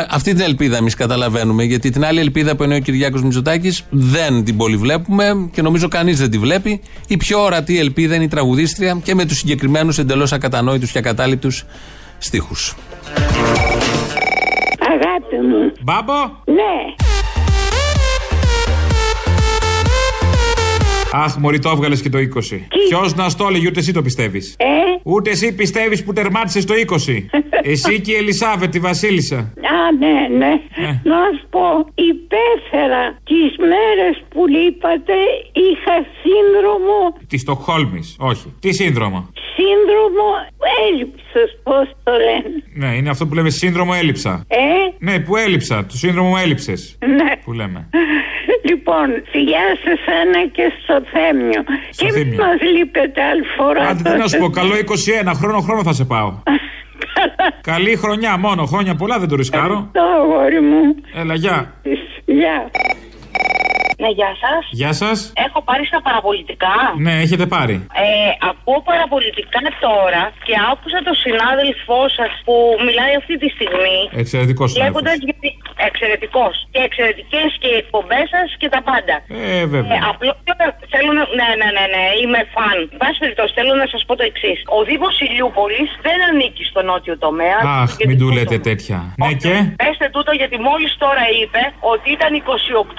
Αυτή την ελπίδα εμείς καταλαβαίνουμε. Γιατί την άλλη ελπίδα που είναι ο Κυριάκος Μητσοτάκης δεν την πολύ βλέπουμε και νομίζω κανείς δεν τη βλέπει. Η πιο ορατή ελπίδα είναι η τραγουδίστρια και με τους συγκεκριμένους εντελώς ακατανόητους και ακατάληπτους στίχους. Αγάπη μου. Μπάμπο; Ναι. Αχ, Μωρή, το έβγαλες και το 20. Ποιος να στο έλεγε, ούτε εσύ το πιστεύεις. Ε; Ούτε εσύ πιστεύεις που τερμάτισες το 20. εσύ και η Ελισάβετ, τη Βασίλισσα. Α, ναι, ναι. Ε. Να σου πω, υπέφερα τις μέρες που λείπατε είχα σύνδρομο, Τη Στοκχόλμης. Όχι. Τι σύνδρομο; σύνδρομο έλλειψης, πώς το λένε. Ναι, είναι αυτό που λέμε σύνδρομο έλλειψα. Ε, Ναι, που έλειψα. Το σύνδρομο έλλειψε. ναι. Που λέμε. Λοιπόν, φιλιά σε σένα και στο Θέμιο. Στο και μην Θήμιο. μας λείπετε άλλη φορά. Άντε, τι να σου πω, καλό 21. Χρόνο χρόνο θα σε πάω. Καλή χρονιά μόνο. Χρόνια πολλά δεν το ρισκάρω. Το αγόρι μου. Έλα, γεια. Γεια. Ναι, γεια σας. Γεια σας. Έχω πάρει στα παραπολιτικά. Ναι, έχετε πάρει. Ε, ακούω παραπολιτικά τώρα και άκουσα τον συνάδελφό σας που μιλάει αυτή τη στιγμή. Εξαιρετικός Λέγοντας γιατί. Εξαιρετικός. Και εξαιρετικές και οι εκπομπές σας και τα πάντα. Ε, βέβαια. απλώς θέλω να. Ναι, ναι, ναι, ναι, είμαι φαν. Πάση περιπτώσει, θέλω να σας πω το εξής. Ο Δήμος Ηλιούπολης δεν ανήκει στο νότιο τομέα. Αχ, μην του λέτε τέτοια. Ναι, και; Πέστε τούτο γιατί μόλις τώρα είπε ότι ήταν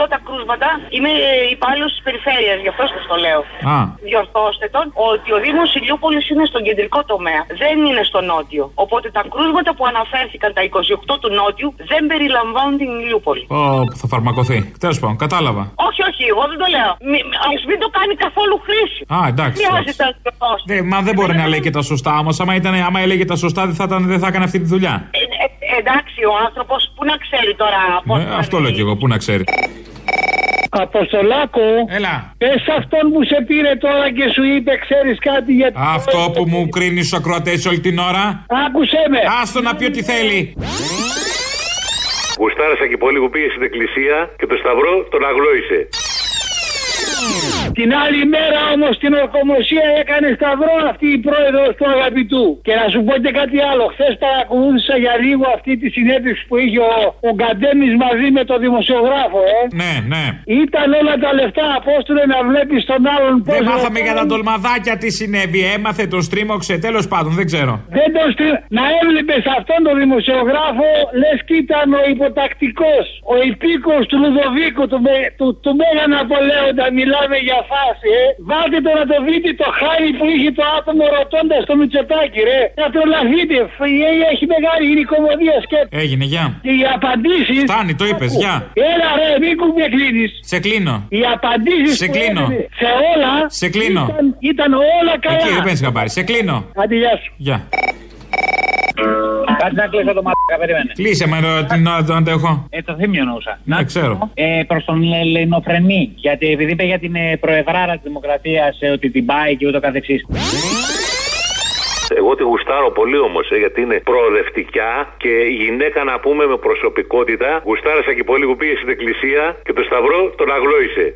28 τα κρούσματα. Είμαι υπάλληλος της περιφέρειας, γι' αυτό σας το λέω. Α, Διορθώστε τον ότι ο Δήμος Ηλιούπολης είναι στον κεντρικό τομέα. Δεν είναι στο νότιο. Οπότε τα κρούσματα που αναφέρθηκαν, τα 28 του νότιου, δεν περιλαμβάνουν την Ηλιούπολη. Ω, που θα φαρμακοθεί. Τέλος πάντων, κατάλαβα. Όχι, όχι, εγώ δεν το λέω. Α μην το κάνει καθόλου χρήση. Α, εντάξει. Χρειάζεται να το δώσει. Ναι, μα δεν μπορεί να λέει και τα σωστά όμως. Άμα, ήταν, άμα έλεγε τα σωστά, δεν θα, ήταν, δεν θα έκανε αυτή τη δουλειά. Ε, ε, εντάξει, ο άνθρωπος που να ξέρει τώρα πώς. Ε, αυτό λέω κι εγώ, πού να ξέρει. Αποστολάκο. Έλα. Πες αυτόν που σε πήρε τώρα και σου είπε, ξέρεις κάτι για Αυτό που μου κρίνει στους ακροατές όλη την ώρα. Άκουσέ με. Άστο να πει ό,τι θέλει. Γουστάρασα και πολύ που πήγε στην εκκλησία και το σταυρό τον αγλόησε. Την άλλη μέρα όμως στην ορκομοσία έκανε σταυρό αυτή η πρόεδρος του αγαπητού. Και να σου πω και κάτι άλλο. Χθες παρακολούθησα για λίγο αυτή τη συνέντευξη που είχε ο, ο Γκαντέμις μαζί με τον δημοσιογράφο, ε. Ναι, ναι. Ήταν όλα τα λεφτά, απόστολε να βλέπεις τον άλλον πώ. Δεν μάθαμε για τα ντολμαδάκια τι συνέβη. Έμαθε, τον στρίμωξε. Τέλος πάντων, δεν ξέρω. Δεν τον στρι... Να έβλεπες αυτόν τον δημοσιογράφο, λες και ήταν ο υποτακτικός, ο υπήκος του Λουδοβίκου, του, με... του, του Μέγα Ναπολέοντα. Μιλάμε για φάση, ε. Βάλτε το να το δείτε το χάρι που είχε το άτομο ρωτώντας το Μητσοτάκι, ρε. Να τρολαθείτε. Φ- Έχει μεγάλη γυναικομοδία σκέψη. Έγινε, γεια. Και οι απαντήσει. Φτάνει, το είπες, γεια. Έλα, ρε, μην κουμπί κλείνεις. Σε κλείνω. Οι απαντήσεις. Σε κλείνω. Σε όλα. Σε κλείνω. Ήταν, ήταν όλα καλά. Εκεί δεν παίρνεις χαμπάρι. Σε κλείνω. Άντε, γεια σου. Γεια. Κάτσε να κλείσω το μαλάκα, περίμενε. Κλείσε με το- την ώρα του αντέχω. Ε, το θύμιο νοούσα. Ναι, ξέρω. Ε, προς τον Ελληνοφρενή. Γιατί επειδή είπε για την ε, προεδράρα της Δημοκρατίας ε, ότι την πάει και ούτω καθεξής. Εγώ τη γουστάρω πολύ όμως, γιατί είναι προοδευτικά και η γυναίκα να πούμε με προσωπικότητα. Γουστάρασα και πολύ που πήγε στην εκκλησία και το σταυρό τον αγλόησε.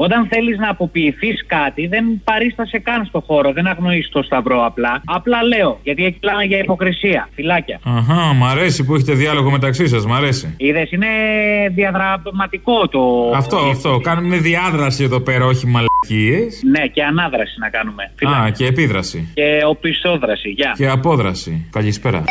Όταν θέλεις να αποποιηθείς κάτι, δεν παρίστασε καν στο χώρο. Δεν αγνοείς το σταυρό απλά. Απλά λέω. Γιατί εκεί μιλάμε για υποκρισία. Φυλάκια. Αχά, μ' αρέσει που έχετε διάλογο μεταξύ σας, μ' αρέσει. Είδες, είναι διαδραματικό το. Αυτό, αυτό. Κάνουμε διάδραση εδώ πέρα, όχι μαλακίες. Ναι, και ανάδραση να κάνουμε. Α, και επίδραση. Και οπισθόδραση. Γεια. Και απόδραση. Καλησπέρα.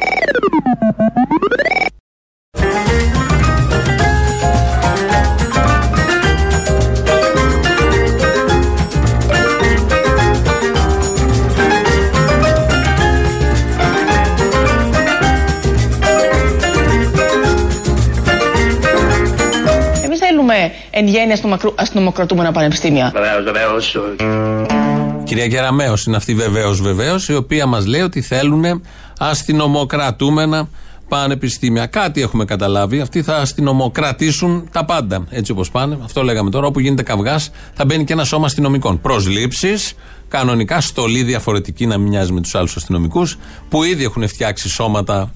Εν γέννη αστυνομακρου- αστυνομοκρατούμενα πανεπιστήμια. Βεβαίως, βεβαίως. Κυρία Κεραμέο είναι αυτή βεβαίως βεβαίως, η οποία μας λέει ότι θέλουν αστυνομοκρατούμενα πανεπιστήμια. Κάτι έχουμε καταλάβει. Αυτοί θα αστυνομοκρατήσουν τα πάντα. Έτσι όπως πάνε. Αυτό λέγαμε τώρα. Όπου γίνεται καυγάς, θα μπαίνει και ένα σώμα αστυνομικών. Προσλήψεις, κανονικά στολή διαφορετική να μην μοιάζει με τους άλλους αστυνομικούς, που ήδη έχουν φτιάξει σώματα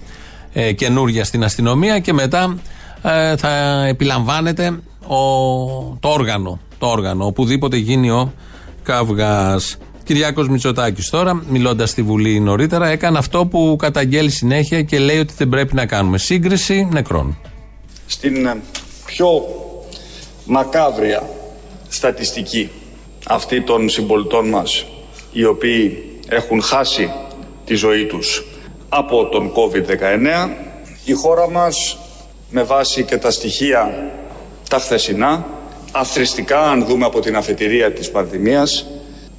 ε, καινούργια στην αστυνομία και μετά ε, θα επιλαμβάνεται ο, το όργανο. Το όργανο, οπουδήποτε γίνει ο καυγά. Κυριάκος Μητσοτάκης τώρα, μιλώντας στη Βουλή νωρίτερα, έκανε αυτό που καταγγέλει συνέχεια και λέει ότι δεν πρέπει να κάνουμε σύγκριση νεκρών. Στην ε, πιο μακάβρια στατιστική αυτή των συμπολιτών μας, οι οποίοι έχουν χάσει τη ζωή τους από τον COVID-19, η χώρα μας με βάση και τα στοιχεία τα χθεσινά, αθρηστικά αν δούμε από την αφετηρία της πανδημίας,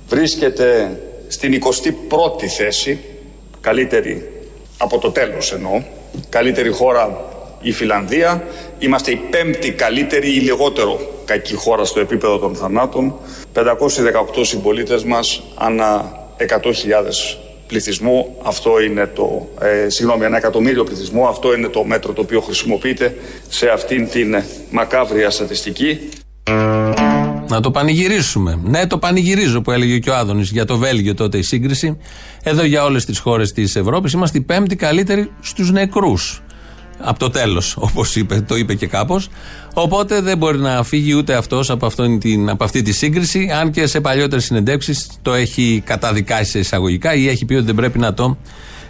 βρίσκεται στην 21η θέση, καλύτερη από το τέλος εννοώ, καλύτερη χώρα η Φιλανδία, είμαστε η πέμπτη καλύτερη ή λιγότερο κακή χώρα στο επίπεδο των θανάτων, 518 συμπολίτες μας ανά 100.000 πληθυσμού, αυτό είναι το, ε, συγγνώμη, ένα εκατομμύριο πληθυσμού, αυτό είναι το μέτρο το οποίο χρησιμοποιείται σε αυτήν την μακάβρια στατιστική. Να το πανηγυρίσουμε. Ναι, το πανηγυρίζω που έλεγε και ο Άδωνης για το Βέλγιο τότε η σύγκριση. Εδώ για όλες τις χώρες της Ευρώπης είμαστε οι πέμπτοι καλύτεροι στους νεκρούς. Από το τέλος, όπως το είπε και κάπως. Οπότε δεν μπορεί να φύγει ούτε αυτός από, από αυτή τη σύγκριση, αν και σε παλιότερες συνεντεύξεις το έχει καταδικάσει σε εισαγωγικά ή έχει πει ότι δεν πρέπει να το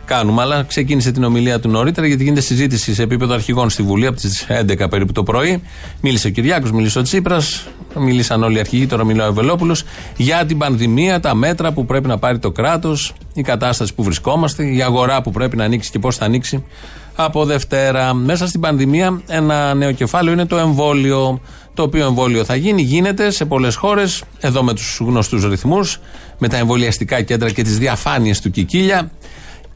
κάνουμε. Αλλά ξεκίνησε την ομιλία του νωρίτερα γιατί γίνεται συζήτηση σε επίπεδο αρχηγών στη Βουλή από τις 11 περίπου το πρωί. Μίλησε ο Κυριάκος, μίλησε ο Τσίπρας, μίλησαν όλοι οι αρχηγοί, τώρα μιλάει ο Βελόπουλο για την πανδημία, τα μέτρα που πρέπει να πάρει το κράτος, η κατάσταση που βρισκόμαστε, η αγορά που πρέπει να ανοίξει και πώς θα ανοίξει από Δευτέρα. Μέσα στην πανδημία, ένα νέο κεφάλαιο είναι το εμβόλιο. Το οποίο εμβόλιο θα γίνει, γίνεται σε πολλές χώρες, εδώ με τους γνωστούς ρυθμούς, με τα εμβολιαστικά κέντρα και τις διαφάνειες του Κικίλια.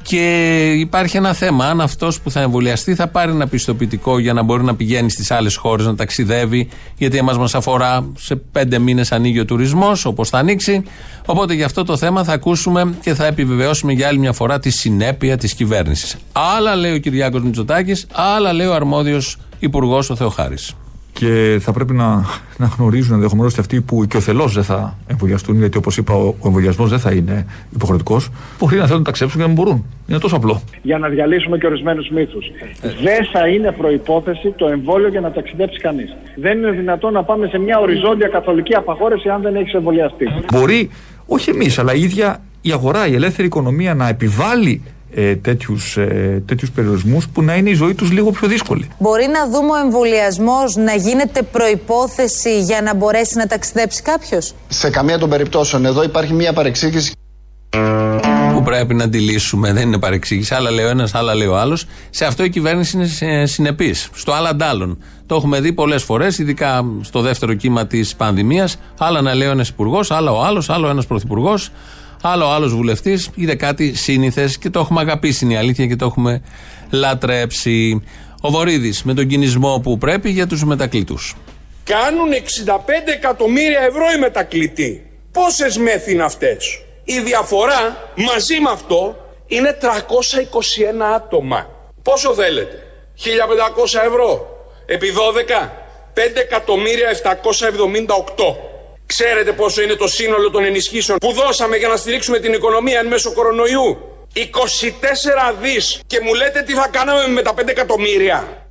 Και υπάρχει ένα θέμα. Αν αυτός που θα εμβολιαστεί θα πάρει ένα πιστοποιητικό για να μπορεί να πηγαίνει στις άλλες χώρες, να ταξιδεύει, γιατί εμάς μας αφορά σε πέντε μήνες ανοίγει ο τουρισμός, όπως θα ανοίξει. Οπότε για αυτό το θέμα θα ακούσουμε και θα επιβεβαιώσουμε για άλλη μια φορά τη συνέπεια της κυβέρνησης. Άλλα λέει ο Κυριάκος Μητσοτάκης, άλλα λέει ο αρμόδιος υπουργός ο Θεοχάρης και θα πρέπει να, να γνωρίζουν ενδεχομένως και αυτοί που και ο θελό δεν θα εμβολιαστούν, γιατί όπως είπα, ο, ο εμβολιασμός δεν θα είναι υποχρεωτικός. Μπορεί να θέλουν να ταξιδέψουν και να μην μπορούν. Είναι τόσο απλό. Για να διαλύσουμε και ορισμένους μύθους. Δεν θα είναι προπόθεση το εμβόλιο για να ταξιδέψει κανείς. Δεν είναι δυνατόν να πάμε σε μια οριζόντια καθολική απαγόρευση αν δεν έχεις εμβολιαστεί. Μπορεί, όχι εμείς, αλλά η ίδια η αγορά, η ελεύθερη οικονομία να επιβάλλει ε, τέτοιους, ε, τέτοιους περιορισμούς που να είναι η ζωή τους λίγο πιο δύσκολη. Μπορεί να δούμε ο εμβολιασμός να γίνεται προϋπόθεση για να μπορέσει να ταξιδέψει κάποιος; Σε καμία των περιπτώσεων εδώ υπάρχει μια παρεξήγηση που πρέπει να τη λύσουμε. Δεν είναι παρεξήγηση. Άλλα λέει ο ένας, άλλα λέει ο άλλος. Σε αυτό η κυβέρνηση είναι συνεπής. Στο άλλα αντάλλων. Το έχουμε δει πολλές φορές, ειδικά στο δεύτερο κύμα της πανδημίας. Άλλα να λέει ο ένας υπουργός, άλλα ο άλλος, άλλο ένας πρωθυπουργός άλλο άλλος βουλευτής. Είναι κάτι σύνηθες και το έχουμε αγαπήσει, είναι η αλήθεια και το έχουμε λατρέψει. Ο Βορύδης με τον κινησμό που πρέπει για τους μετακλητούς. Κάνουν 65 εκατομμύρια ευρώ οι μετακλητοί. Πόσες μέθη είναι αυτές; Η διαφορά μαζί με αυτό είναι 321 άτομα. Πόσο θέλετε; 1500 ευρώ. Επί 12. 5.778. Ξέρετε πόσο είναι το σύνολο των ενισχύσεων που δώσαμε για να στηρίξουμε την οικονομία εν μέσω κορονοϊού; 24 δις και μου λέτε τι θα κάναμε με τα 5 εκατομμύρια.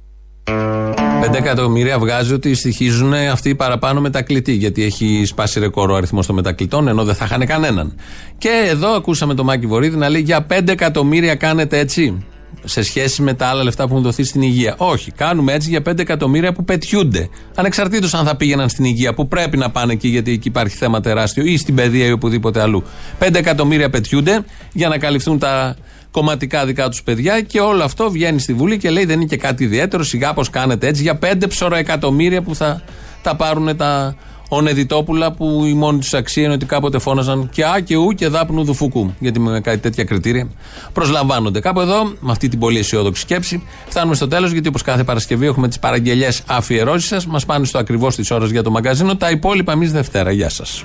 5 εκατομμύρια βγάζει ότι στοιχίζουν αυτοί παραπάνω μετακλητοί, γιατί έχει σπάσει ρεκόρ ο αριθμός των μετακλητών, ενώ δεν θα είχαν κανέναν. Και εδώ ακούσαμε τον Μάκη Βορύδη να λέει για 5 εκατομμύρια κάνετε έτσι σε σχέση με τα άλλα λεφτά που έχουν δοθεί στην υγεία. Όχι, κάνουμε έτσι για 5 εκατομμύρια που πετιούνται. Ανεξαρτήτως αν θα πήγαιναν στην υγεία, που πρέπει να πάνε εκεί γιατί εκεί υπάρχει θέμα τεράστιο, ή στην παιδεία ή οπουδήποτε αλλού. 5 εκατομμύρια πετιούνται για να καλυφθούν τα κομματικά δικά τους παιδιά και όλο αυτό βγαίνει στη Βουλή και λέει δεν είναι και κάτι ιδιαίτερο. Σιγά πώ κάνετε έτσι για 5 ψωροεκατομμύρια που θα τα πάρουν τα ο Νεδιτόπουλα που η μόνη του αξία είναι ότι κάποτε φώναζαν και Α και Ου και Δάπνου Δουφουκού. Γιατί με κάτι τέτοια κριτήρια προσλαμβάνονται. Κάπου εδώ, με αυτή την πολύ αισιόδοξη σκέψη, φτάνουμε στο τέλος. Γιατί όπως κάθε Παρασκευή έχουμε τις παραγγελίε αφιερώσεις σας. Μας πάνε στο ακριβώς τη ώρα για το μαγκαζίνο. Τα υπόλοιπα εμείς Δευτέρα. Γεια σας.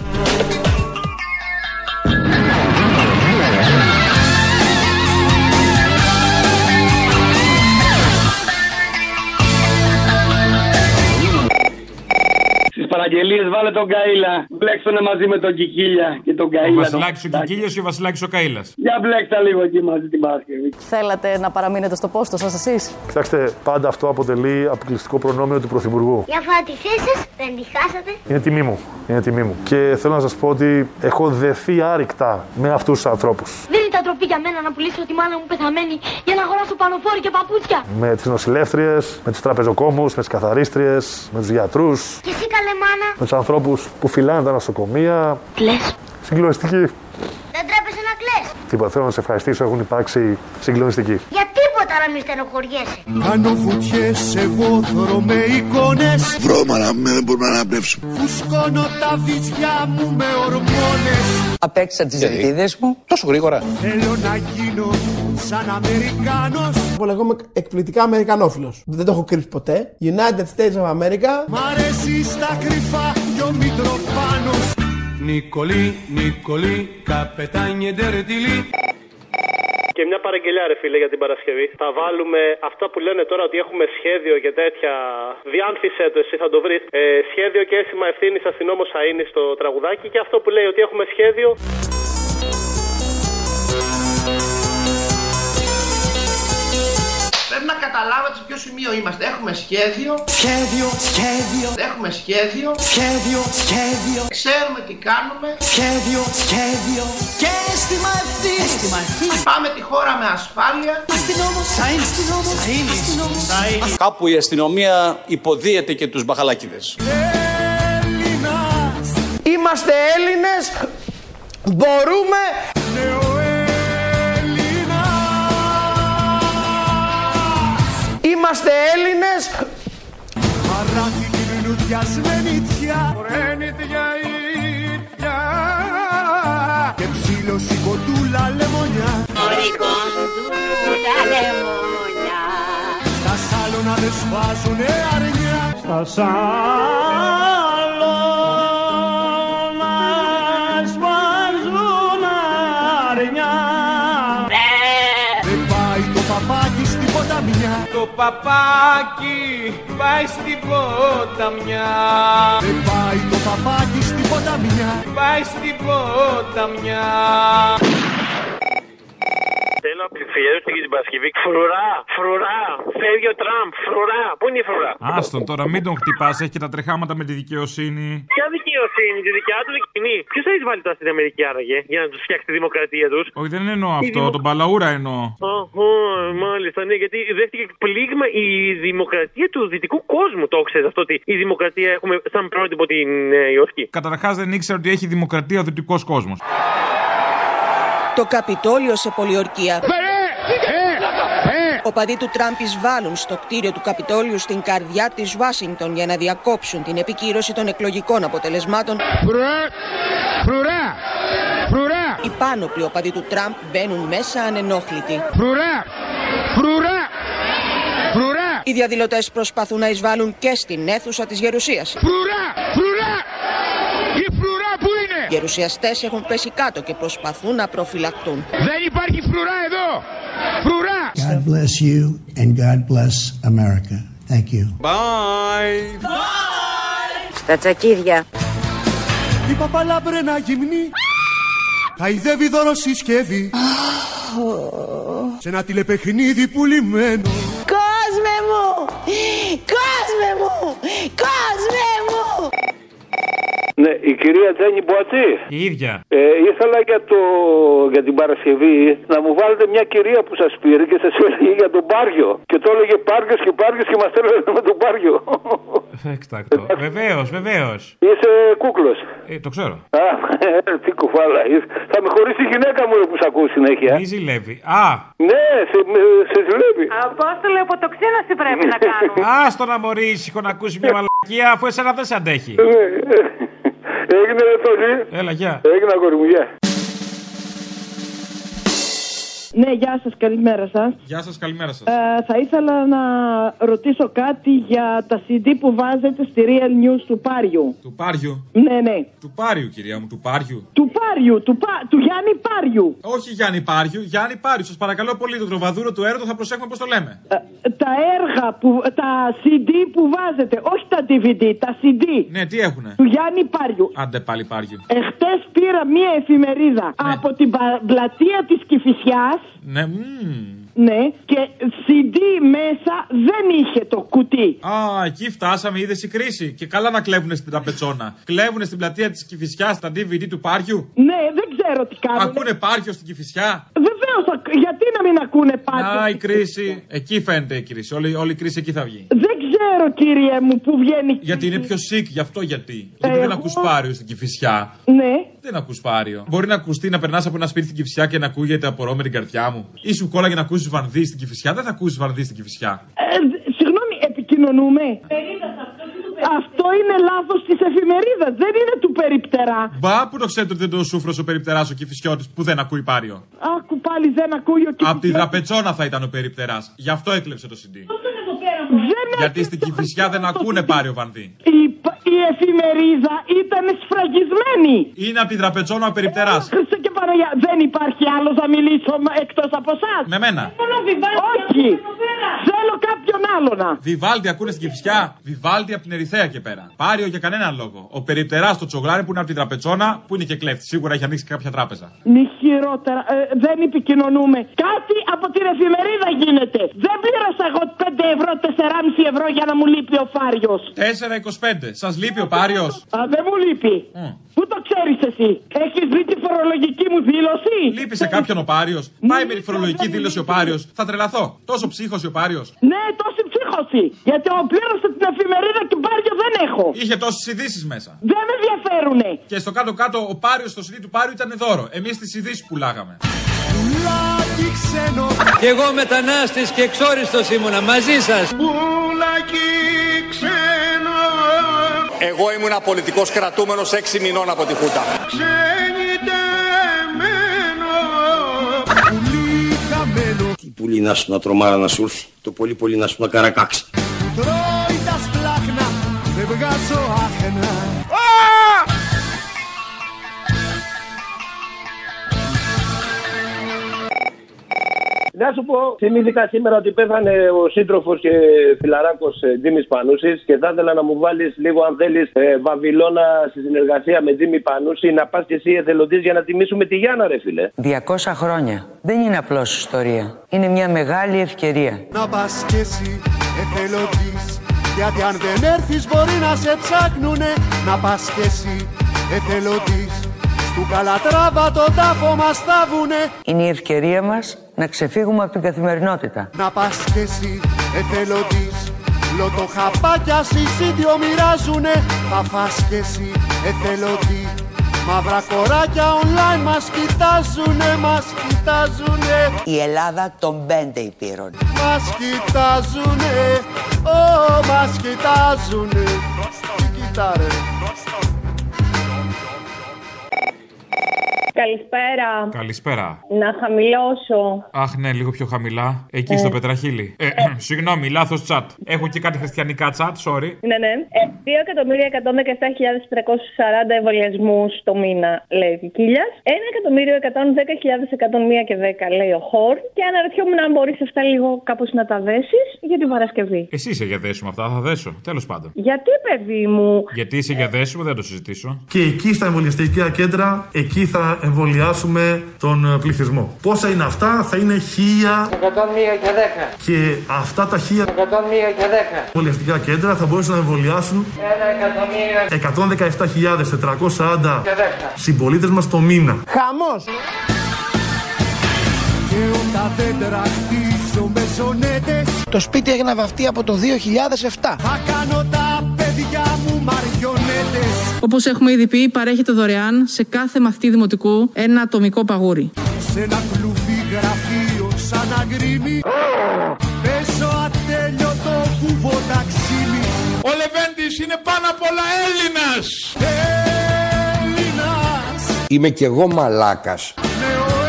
Βαγγελίε, βάλε τον Καήλα. Μπλέξτε μαζί με τον Κικίλια και τον Ο Καήλα. Βασιλάκης ο Κικίλιος ή ο Βασιλάκης ο Καήλα. Για μπλέξτε λίγο εκεί μαζί την Παρασκευή. Θέλατε να παραμείνετε στο πόστο σας εσείς; Κοιτάξτε, πάντα αυτό αποτελεί αποκλειστικό προνόμιο του Πρωθυπουργού. Για φάτησέ σα, δεν τη χάσατε. Είναι τιμή μου. Είναι τιμή μου. Και θέλω να σας πω ότι έχω δεθεί άρρηκτα με αυτούς τους ανθρώπους. Δεν ήταν τροπή για μένα να πουλήσω τη μάνα μου πεθαμένη για να αγοράσω πανοφόρη και παπούτσια. Με τι νοσηλεύτριε, με τους τραπεζοκόμους, με τις καθαρίστριες, με τους γιατρούς, Και εσύ καλέ μάνα. με τους ανθρώπους που φυλάνε τα νοσοκομεία. Κλαις. Συγκλονιστική. Δεν τρέπεσαι να κλαις. Τίποτα. Θέλω να σε ευχαριστήσω. Έχουν υπάρξει συγκλονιστικοί. Για τίποτα να μην στενοχωριέσαι. Κάνω βουτιές εγώ θωρώ με εικόνες Βρώμαρα με δεν μπορούμε να αναπνεύσουμε Φουσκώνω τα βυζιά μου με ορμόνες Απέκτησα τις ελπίδες μου. Τόσο γρήγορα Θέλω να γίνω σαν Αμερικάνος Λοιπόν, εγώ είμαι εκπληκτικά Αμερικανόφιλος. Δεν το έχω κρύψει ποτέ. United States of America. Μ' αρέσει στα κρυφά κι ο Μητροπάνος Νικολή, Νικολή, καπετάνιε ντερτιλή. Και μια παραγγελιά, ρε φίλε, για την Παρασκευή. Θα βάλουμε αυτά που λένε τώρα ότι έχουμε σχέδιο και τέτοια. Διάνθησε το, εσύ θα το βρεις. Ε, σχέδιο και αίσθημα ευθύνης αστυνόμο θα είναι στο τραγουδάκι. Και αυτό που λέει ότι έχουμε σχέδιο. Πρέπει να καταλάβετε σε ποιο σημείο είμαστε. Έχουμε σχέδιο. Σχέδιο, σχέδιο Έχουμε σχέδιο. Σχέδιο, σχέδιο Ξέρουμε τι κάνουμε. Σχέδιο, σχέδιο Και αίσθημα ευθύνης Πάμε τη χώρα με ασφάλεια. Αστυνόμος, θα είναι αστυνόμος Αστυνόμος, θα είναι Κάπου η αστυνομία υποδίεται και τους μπαχαλάκιδες. Είμαστε Έλληνες. Μπορούμε. Είμαστε Έλληνες. Παράθη κυλουνουδιασμένη τιά Ρένιτια ήρθια Και ψήλωση κοντούλα λεμονιά. Στα σάλωνα δεν σφάζουνε αρνιά. Στα σάλωνα παπάκι πάει στην ποταμιά. Δεν πάει το παπάκι στην ποταμιά Πάει στην ποταμιά. Θέλω αφιέρωση για την Παρασκευή. Φρουρά, φρουρά. Φεύγει ο Τραμπ. Φρουρά. Πού είναι η φρουρά; Άστον τώρα, μην τον χτυπάς, έχει και τα τρεχάματα με τη δικαιοσύνη. Ποια δικαιοσύνη, τη δικιά του δικαιοσύνη. Ποιος θα εισβάλλει τώρα στην Αμερική άραγε για να τους φτιάξει τη δημοκρατία τους; Όχι, δεν εννοώ αυτό, τον Παλαούρα εννοώ. Αχω, μάλιστα, ναι, γιατί δέχτηκε πλήγμα η δημοκρατία του δυτικού κόσμου. Το ξέρεις αυτό ότι η δημοκρατία έχουμε σαν πρότυπο την ε, Υόρκη. Καταρχάς δεν ήξερα ότι έχει δημοκρατία ο δυτικός κόσμος. Το Καπιτόλιο σε πολιορκία. Οπαδοί του Τραμπ εισβάλλουν στο κτίριο του Καπιτόλιου στην καρδιά της Ουάσιγκτον για να διακόψουν την επικύρωση των εκλογικών αποτελεσμάτων. Φρουρά! Φρουρά! Οι πάνωπλοι οπαδοί του Τραμπ μπαίνουν μέσα ανενόχλητοι. Φρουρά! Φρουρά! Φρουρά! Οι διαδηλωτές προσπαθούν να εισβάλλουν και στην αίθουσα της Γερουσίας. Φρουρά! Φρουρά! Η φρουρά που είναι! Οι γερουσιαστές έχουν πέσει κάτω και προσπαθούν να προφυλακτούν. Δεν υπάρχει φρουρά εδώ! Φρουρά! God bless you and God bless America. Thank you. Bye! Στα τσακίδια. Η παπαλάμπρενα γυμνή Χαϊδεύει δώρο συσκευή Σε ένα τηλεπαιχνίδι πουλημένο Κόσμε μου! Κόσμε μου! Κόσμε μου! Ναι, η κυρία Τζένι Μποατζή. Η ίδια. Ε, ήθελα για, το, για την Παρασκευή να μου βάλετε μια κυρία που σας πήρε και σας έλεγε για τον Πάριο. Και το έλεγε Πάριο και Πάριο και μας έλεγε με τον Πάριο. Εκτάκτο. Βεβαίως, βεβαίως. Είσαι κούκλος. Ε, το ξέρω. Α, τι κουφάλα. είσαι. Θα με χωρίσει η γυναίκα μου ρε, που σε ακούω συνέχεια. Μη ζηλεύει. Α! Ναι, σε, με- σε ζηλεύει. Απόστολε, αποτοξίνωση πρέπει να κάνουμε; Άστο να μωρή ήσυχο να ακούσει μια μαλακία αφού εσένα δεν σε αντέχει. Ναι. Έγινε ρε Τόλι. Έλα, γεια. Έγινε αγόρι μου, γεια. Ναι, γεια σας, καλημέρα σας. Γεια σας, καλημέρα σας. Ε, θα ήθελα να ρωτήσω κάτι για τα CD που βάζετε στη Real News του Πάριου. Του Πάριου; Ναι, ναι. Του Πάριου, κυρία μου, του Πάριου. Του Πάριου, του, πα... του Γιάννη Πάριου. Όχι Γιάννη Πάριου, Γιάννη Πάριου. Σας παρακαλώ πολύ, το τροβαδούρο του έρωτο θα προσέχουμε πώς το λέμε. Ε, τα έργα, που, τα CD που βάζετε, όχι τα DVD, τα CD. Ναι, τι έχουνε; Του Γιάννη Πάριου. Άντε πάλι Πάριου. Εχθές πήρα μία εφημερίδα από την πα- πλατεία της Κυφυσιάς. Ναι, μμμ. Ναι, και CD μέσα δεν είχε το κουτί. Α, εκεί φτάσαμε, είδες η κρίση. Και καλά να κλέβουνε στην ταπετσόνα. Κλέβουνε στην πλατεία της Κυφυσιάς τα DVD του Πάριου. Ναι, δεν ξέρω τι κάνουν. Ακούνε Πάριο στην Κυφυσιά; Βεβαίως, γιατί να μην ακούνε πάντα. Α, η κρίση. Εκεί φαίνεται η κρίση. Όλη, όλη η κρίση εκεί θα βγει. Δεν ξέρω, κύριε μου, που βγαίνει. Γιατί είναι πιο sick, γι' αυτό γιατί. Γιατί δεν εγώ- ακούς Πάριο στην Κυφυσιά. Ναι. Δεν ακούς Πάριο. Μπορεί να ακουστεί να περνάς από ένα σπίτι στην Κυφυσιά και να ακούγεται απορώ με την καρδιά μου. Ή σου κόλλαγε να ακούσεις βανδύ στην Κυφυσιά. Δεν θα ακούσεις βανδύ στην Κυφυσιά. Ε, δ- συγγνώμη, επικοινωνούμε. Αυτό είναι λάθος της εφημερίδας, δεν είναι του περιπτερά. Μπα, που το ξέρετε ότι δεν το σούφρο ο περιπτεράς ο Κυφυσιώτη που δεν ακούει Πάριο. Άκου πάλι δεν ακούει ο Απ' τη δραπετσόνα θα ήταν ο περιπτεράς. Γι' αυτό έκλεψε το CD. Δεν Γιατί στην Κυφυσιά δεν ακούνε Πάριο βανδύ. Η, η εφημερίδα ήταν σφραγισμένη. Είναι απ' τη δραπετσόνα ο περιπτερά. Χριστέ και Παναγία, δεν υπάρχει άλλος να μιλήσω εκτός από εσάς. Με μένα. Όχι. Θέλω κάποιον άλλο να. Βιβάλτι ακούνε στην Κυφυσιά. Βιβάλτι από την Ερυθέα και πέρα. Πάριο για κανέναν λόγο. Ο περιπτεράς στο τσογλάρι που είναι από τη τραπεζόνα που είναι και κλέφτης. Σίγουρα έχει ανοίξει κάποια τράπεζα. Μη χειρότερα, ε, δεν επικοινωνούμε. Κάτι από την εφημερίδα γίνεται. Δεν πλήρωσα εγώ 5 ευρώ, 4,5 ευρώ για να μου λείπει ο Φάριος. 4,25. Σας λείπει ο Πάριος; Α, δεν μου λείπει. Πού το ξέρεις εσύ, Έχεις δει τη φορολογική μου δήλωση; Λείπει σε κάποιον ο Πάριος. Πάει με τη φορολογική δήλωση ο Πάριος. Θα τρελαθώ. Τόσο ψύχωση ο Πάριος. Ναι, τόση ψύχωση. Γιατί ο πλήρωσα την εφημερίδα και Πάριο δεν έχω. Είχε τόσες ειδήσεις μέσα. Δεν με ενδιαφέρουνε. Και στο κάτω-κάτω ο Πάριος στο CD του Πάριου ήταν δώρο. Εμείς τις ειδήσεις πουλάγαμε. Πουλάκι ξένο Κι εγώ μετανάστης και εξόριστος ήμουνα μαζί σας. Πουλάκι ξένο Εγώ ήμουν πολιτικός κρατούμενος 6 μηνών από τη Χούτα. Ξενιτεμένο Πουλί χαμένο Τι πουλί να σου να τρομάρα να σου έρθει. Το πολύ πολύ να σου να καρακάξει. Τρώει τα σπλάχνα Δεν βγάζω άχνα Να σου πω, θυμήθηκα σήμερα ότι πέθανε ο σύντροφος και φιλαράκος Τζίμις Πανούσης και θα ήθελα να μου βάλεις λίγο, αν θέλεις, Βαβυλώνα στη συνεργασία με Τζίμι Πανούση να πας και εσύ εθελοντής για να τιμήσουμε τη Γιάννα, ρε φίλε. 200 χρόνια. Δεν είναι απλώς ιστορία. Είναι μια μεγάλη ευκαιρία. Να πας κι εσύ εθελοντής Γιατί αν δεν έρθεις μπορεί να σε ψάχνουνε Να πας κι εσύ εθελοντής Στου Καλατράβα τον τάφο μας θάβουνε Είναι η ευκαιρία μας να ξεφύγουμε από την καθημερινότητα. Να πας κι εσύ εθελοντής Λοτοχαπάκια συσίδιο μοιράζουνε. Θα φας κι εσύ εθελοντή Μαύρα κοράκια online μας κοιτάζουνε, μας κοιτάζουνε. Η Ελλάδα των πέντε υπήρων. Μας κοιτάζουνε, ω, μας κοιτάζουνε. Τι κοιτάρε Καλησπέρα. Καλησπέρα. Να χαμηλώσω. Αχ, ναι, λίγο πιο χαμηλά. Εκεί στο πετραχίλι. Ε, συγγνώμη, λάθος τσάτ. Έχω και κάτι χριστιανικά τσάτ, sorry. Ναι, ναι. Ε, 2.117.340 εμβολιασμούς το μήνα, λέει ο Κικίλιας. 1.110.101 και 10, λέει ο Χορ. Και αναρωτιόμουν αν μπορείς αυτά λίγο κάπως να τα δέσεις για την Παρασκευή. Εσύ είσαι για δέσουμε αυτά, θα δέσω. Τέλος πάντων. Γιατί, παιδί μου, Γιατί είσαι για δέσουμε, δεν το συζητήσω. Και εκεί στα εμβολιαστικά κέντρα, εκεί θα εμβολιάσουμε τον ε, πληθυσμό. Πόσα είναι αυτά, θα είναι χίλια 101 και 10. και αυτά τα χίλια 101 και 10. εμβολιαστικά κέντρα θα μπορούσαν να εμβολιάσουν 1 εκατομμύριο 117.440 και 10. συμπολίτες μας το μήνα. Χαμός. Και όταν δέντρα χτίζω με ζωνέτες Το σπίτι έγινε βαφτεί από το 2007. Θα κάνω τα παιδιά μου μαριονέτες Όπως έχουμε ήδη πει, παρέχεται δωρεάν σε κάθε μαθητή δημοτικού ένα ατομικό παγούρι. Σε ένα κλουβί γραφείο σαν αγκρίμι Παίζω ατέλειωτο κουβό ταξίμι Ο Λεβέντης είναι πάνω απ' όλα Έλληνας. Έλληνας Είμαι κι εγώ μαλάκας. Ναι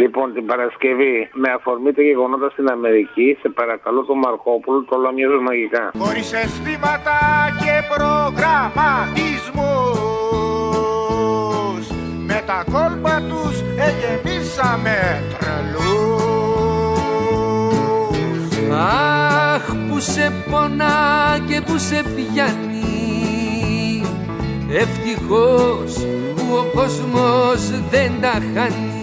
Λοιπόν, την Παρασκευή, με αφορμή τα γεγονότα στην Αμερική, σε παρακαλώ τον Μαρκόπουλο, το όλα μοιάζουν μαγικά. Χωρίς αισθήματα και προγραμματισμούς Με τα κόλπα τους εγεμίσαμε τρελούς Αχ που σε πονά και που σε πιάνει Ευτυχώς που ο κόσμος δεν τα χάνει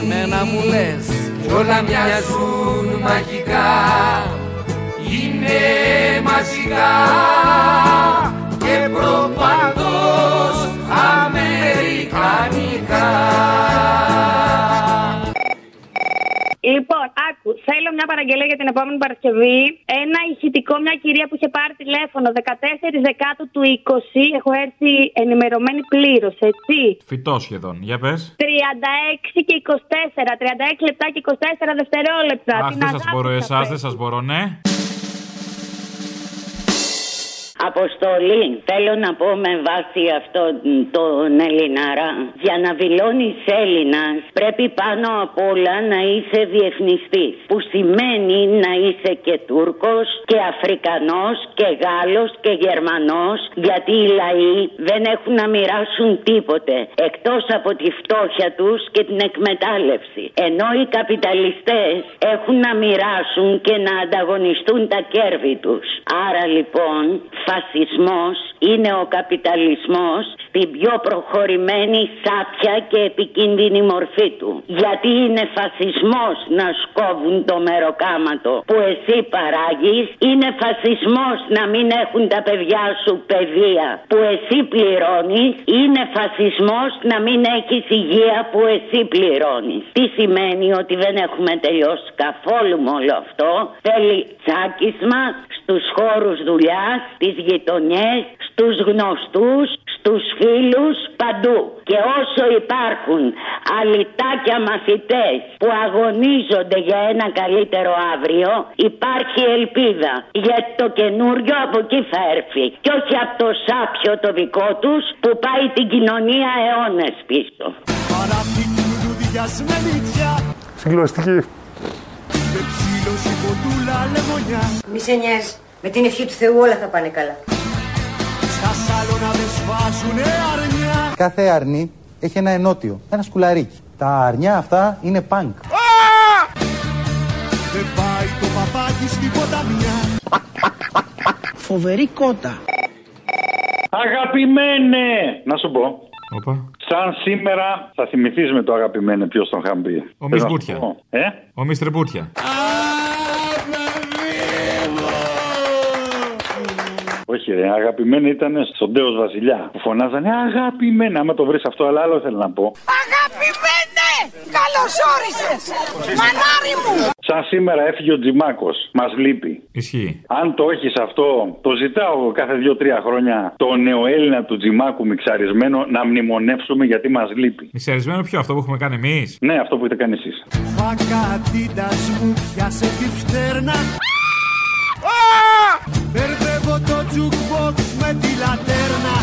Εμένα μου λες κι όλα μοιάζουν μαγικά Είναι μαζικά. Και προπαντός αμερικανικά Λοιπόν, άκου, θέλω μια παραγγελία για την επόμενη Παρασκευή. Ένα ηχητικό, μια κυρία που είχε πάρει τηλέφωνο 14 Δεκάτου του 20. Έχω έρθει ενημερωμένη πλήρως, έτσι. Φυτός σχεδόν. Για πες. 36 και 24. 36 λεπτά και 24 δευτερόλεπτα. Αχ, Την δεν σας αγάπη μπορώ θα εσάς, πες. δεν σας μπορώ, ναι. Αποστολή, θέλω να πω με βάση αυτό τον Ελληναρά. Για να δηλώνεις Έλληνας, πρέπει πάνω απ' όλα να είσαι διεθνιστής. Που σημαίνει να είσαι και Τούρκος και Αφρικανός και Γάλλος και Γερμανός. Γιατί οι λαοί δεν έχουν να μοιράσουν τίποτε εκτός από τη φτώχεια τους και την εκμετάλλευση. Ενώ οι καπιταλιστές έχουν να μοιράσουν και να ανταγωνιστούν τα κέρδη τους. Άρα λοιπόν φασισμός είναι ο καπιταλισμός στην πιο προχωρημένη σάπια και επικίνδυνη μορφή του. Γιατί είναι φασισμός να σκόβουν το μεροκάματο που εσύ παράγεις, είναι φασισμός να μην έχουν τα παιδιά σου παιδεία που εσύ πληρώνεις, είναι φασισμός να μην έχεις υγεία που εσύ πληρώνεις. Τι σημαίνει ότι δεν έχουμε τελειώσει καθόλου με όλο αυτό; Θέλει τσάκισμα στους χώρους δουλειάς, στις γειτονιές, στους γνωστούς, στους φίλους, παντού. Και όσο υπάρχουν αλυτάκια μαθητές που αγωνίζονται για ένα καλύτερο αύριο, υπάρχει ελπίδα. Γιατί το καινούριο από εκεί θα έρθει. Και όχι από το σάπιο το δικό τους που πάει την κοινωνία αιώνες πίσω. Παραπτύχει λουλουδιασμένη νύχια Συγκλωστική. Με ψήλωση κοντούλα λεμονιά Μη σε νοιάζει. Με την ευχή του Θεού όλα θα πάνε καλά. Στα σάλωνα δεν σφάζουνε αρνιά Κάθε αρνί έχει ένα ενότιο, ένα σκουλαρίκι. Τα αρνιά αυτά είναι πανκ. Δεν πάει το παπάκι στην ποταμιά Φοβερή κότα. Αγαπημένε! Να σου πω. Οπα. Σαν σήμερα θα θυμηθείς με το αγαπημένε ποιος τον είχαν πει. Ο Θες να σου Μισμπούτια. πω; Ε; Ο Μίστρε Μπούτια. Όχι ρε, αγαπημένη ήταν στον Τέος Βασιλιά. Που φωνάζανε αγαπημένα. Άμα το βρεις αυτό, αλλά άλλο θέλω να πω. Αγαπημένε! Καλώς όρισες! Μανάρι μου! Σαν σήμερα έφυγε ο Τζιμάκος. Μας λείπει. Ισχύει. Αν το έχεις αυτό, το ζητάω κάθε δύο-τρία χρόνια το νεοέλληνα του Τζιμάκου μιξαρισμένο να μνημονεύσουμε γιατί μας λείπει. Μισερισμένο ποιο, αυτό που έχουμε κάνει εμείς; Ναι, αυτό που έχετε κάνει εσείς. Φακατίτας μου πιάσε τη φτέρνα Μπερδεύω το jukebox με τη λατέρνα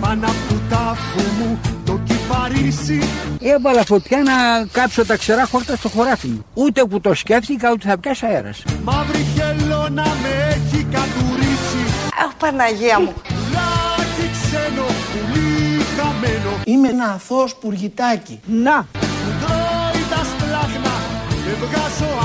Πάνω απ' του τάφου μου το κυπαρίσι Έβαλα φωτιά να κάψω τα ξερά χόρτα στο χωράφι μου. Ούτε που το σκέφτηκα ούτε θα πιάσει αέρας. Μαύρη χελώνα με έχει κατουρίσει Αχ, Παναγία μου. Λάκι ξένο, πουλί χαμένο Είμαι ένα αθώος πουργητάκι. Να! Τρώει τα σπλάχνα, δεν βγάζω άχνα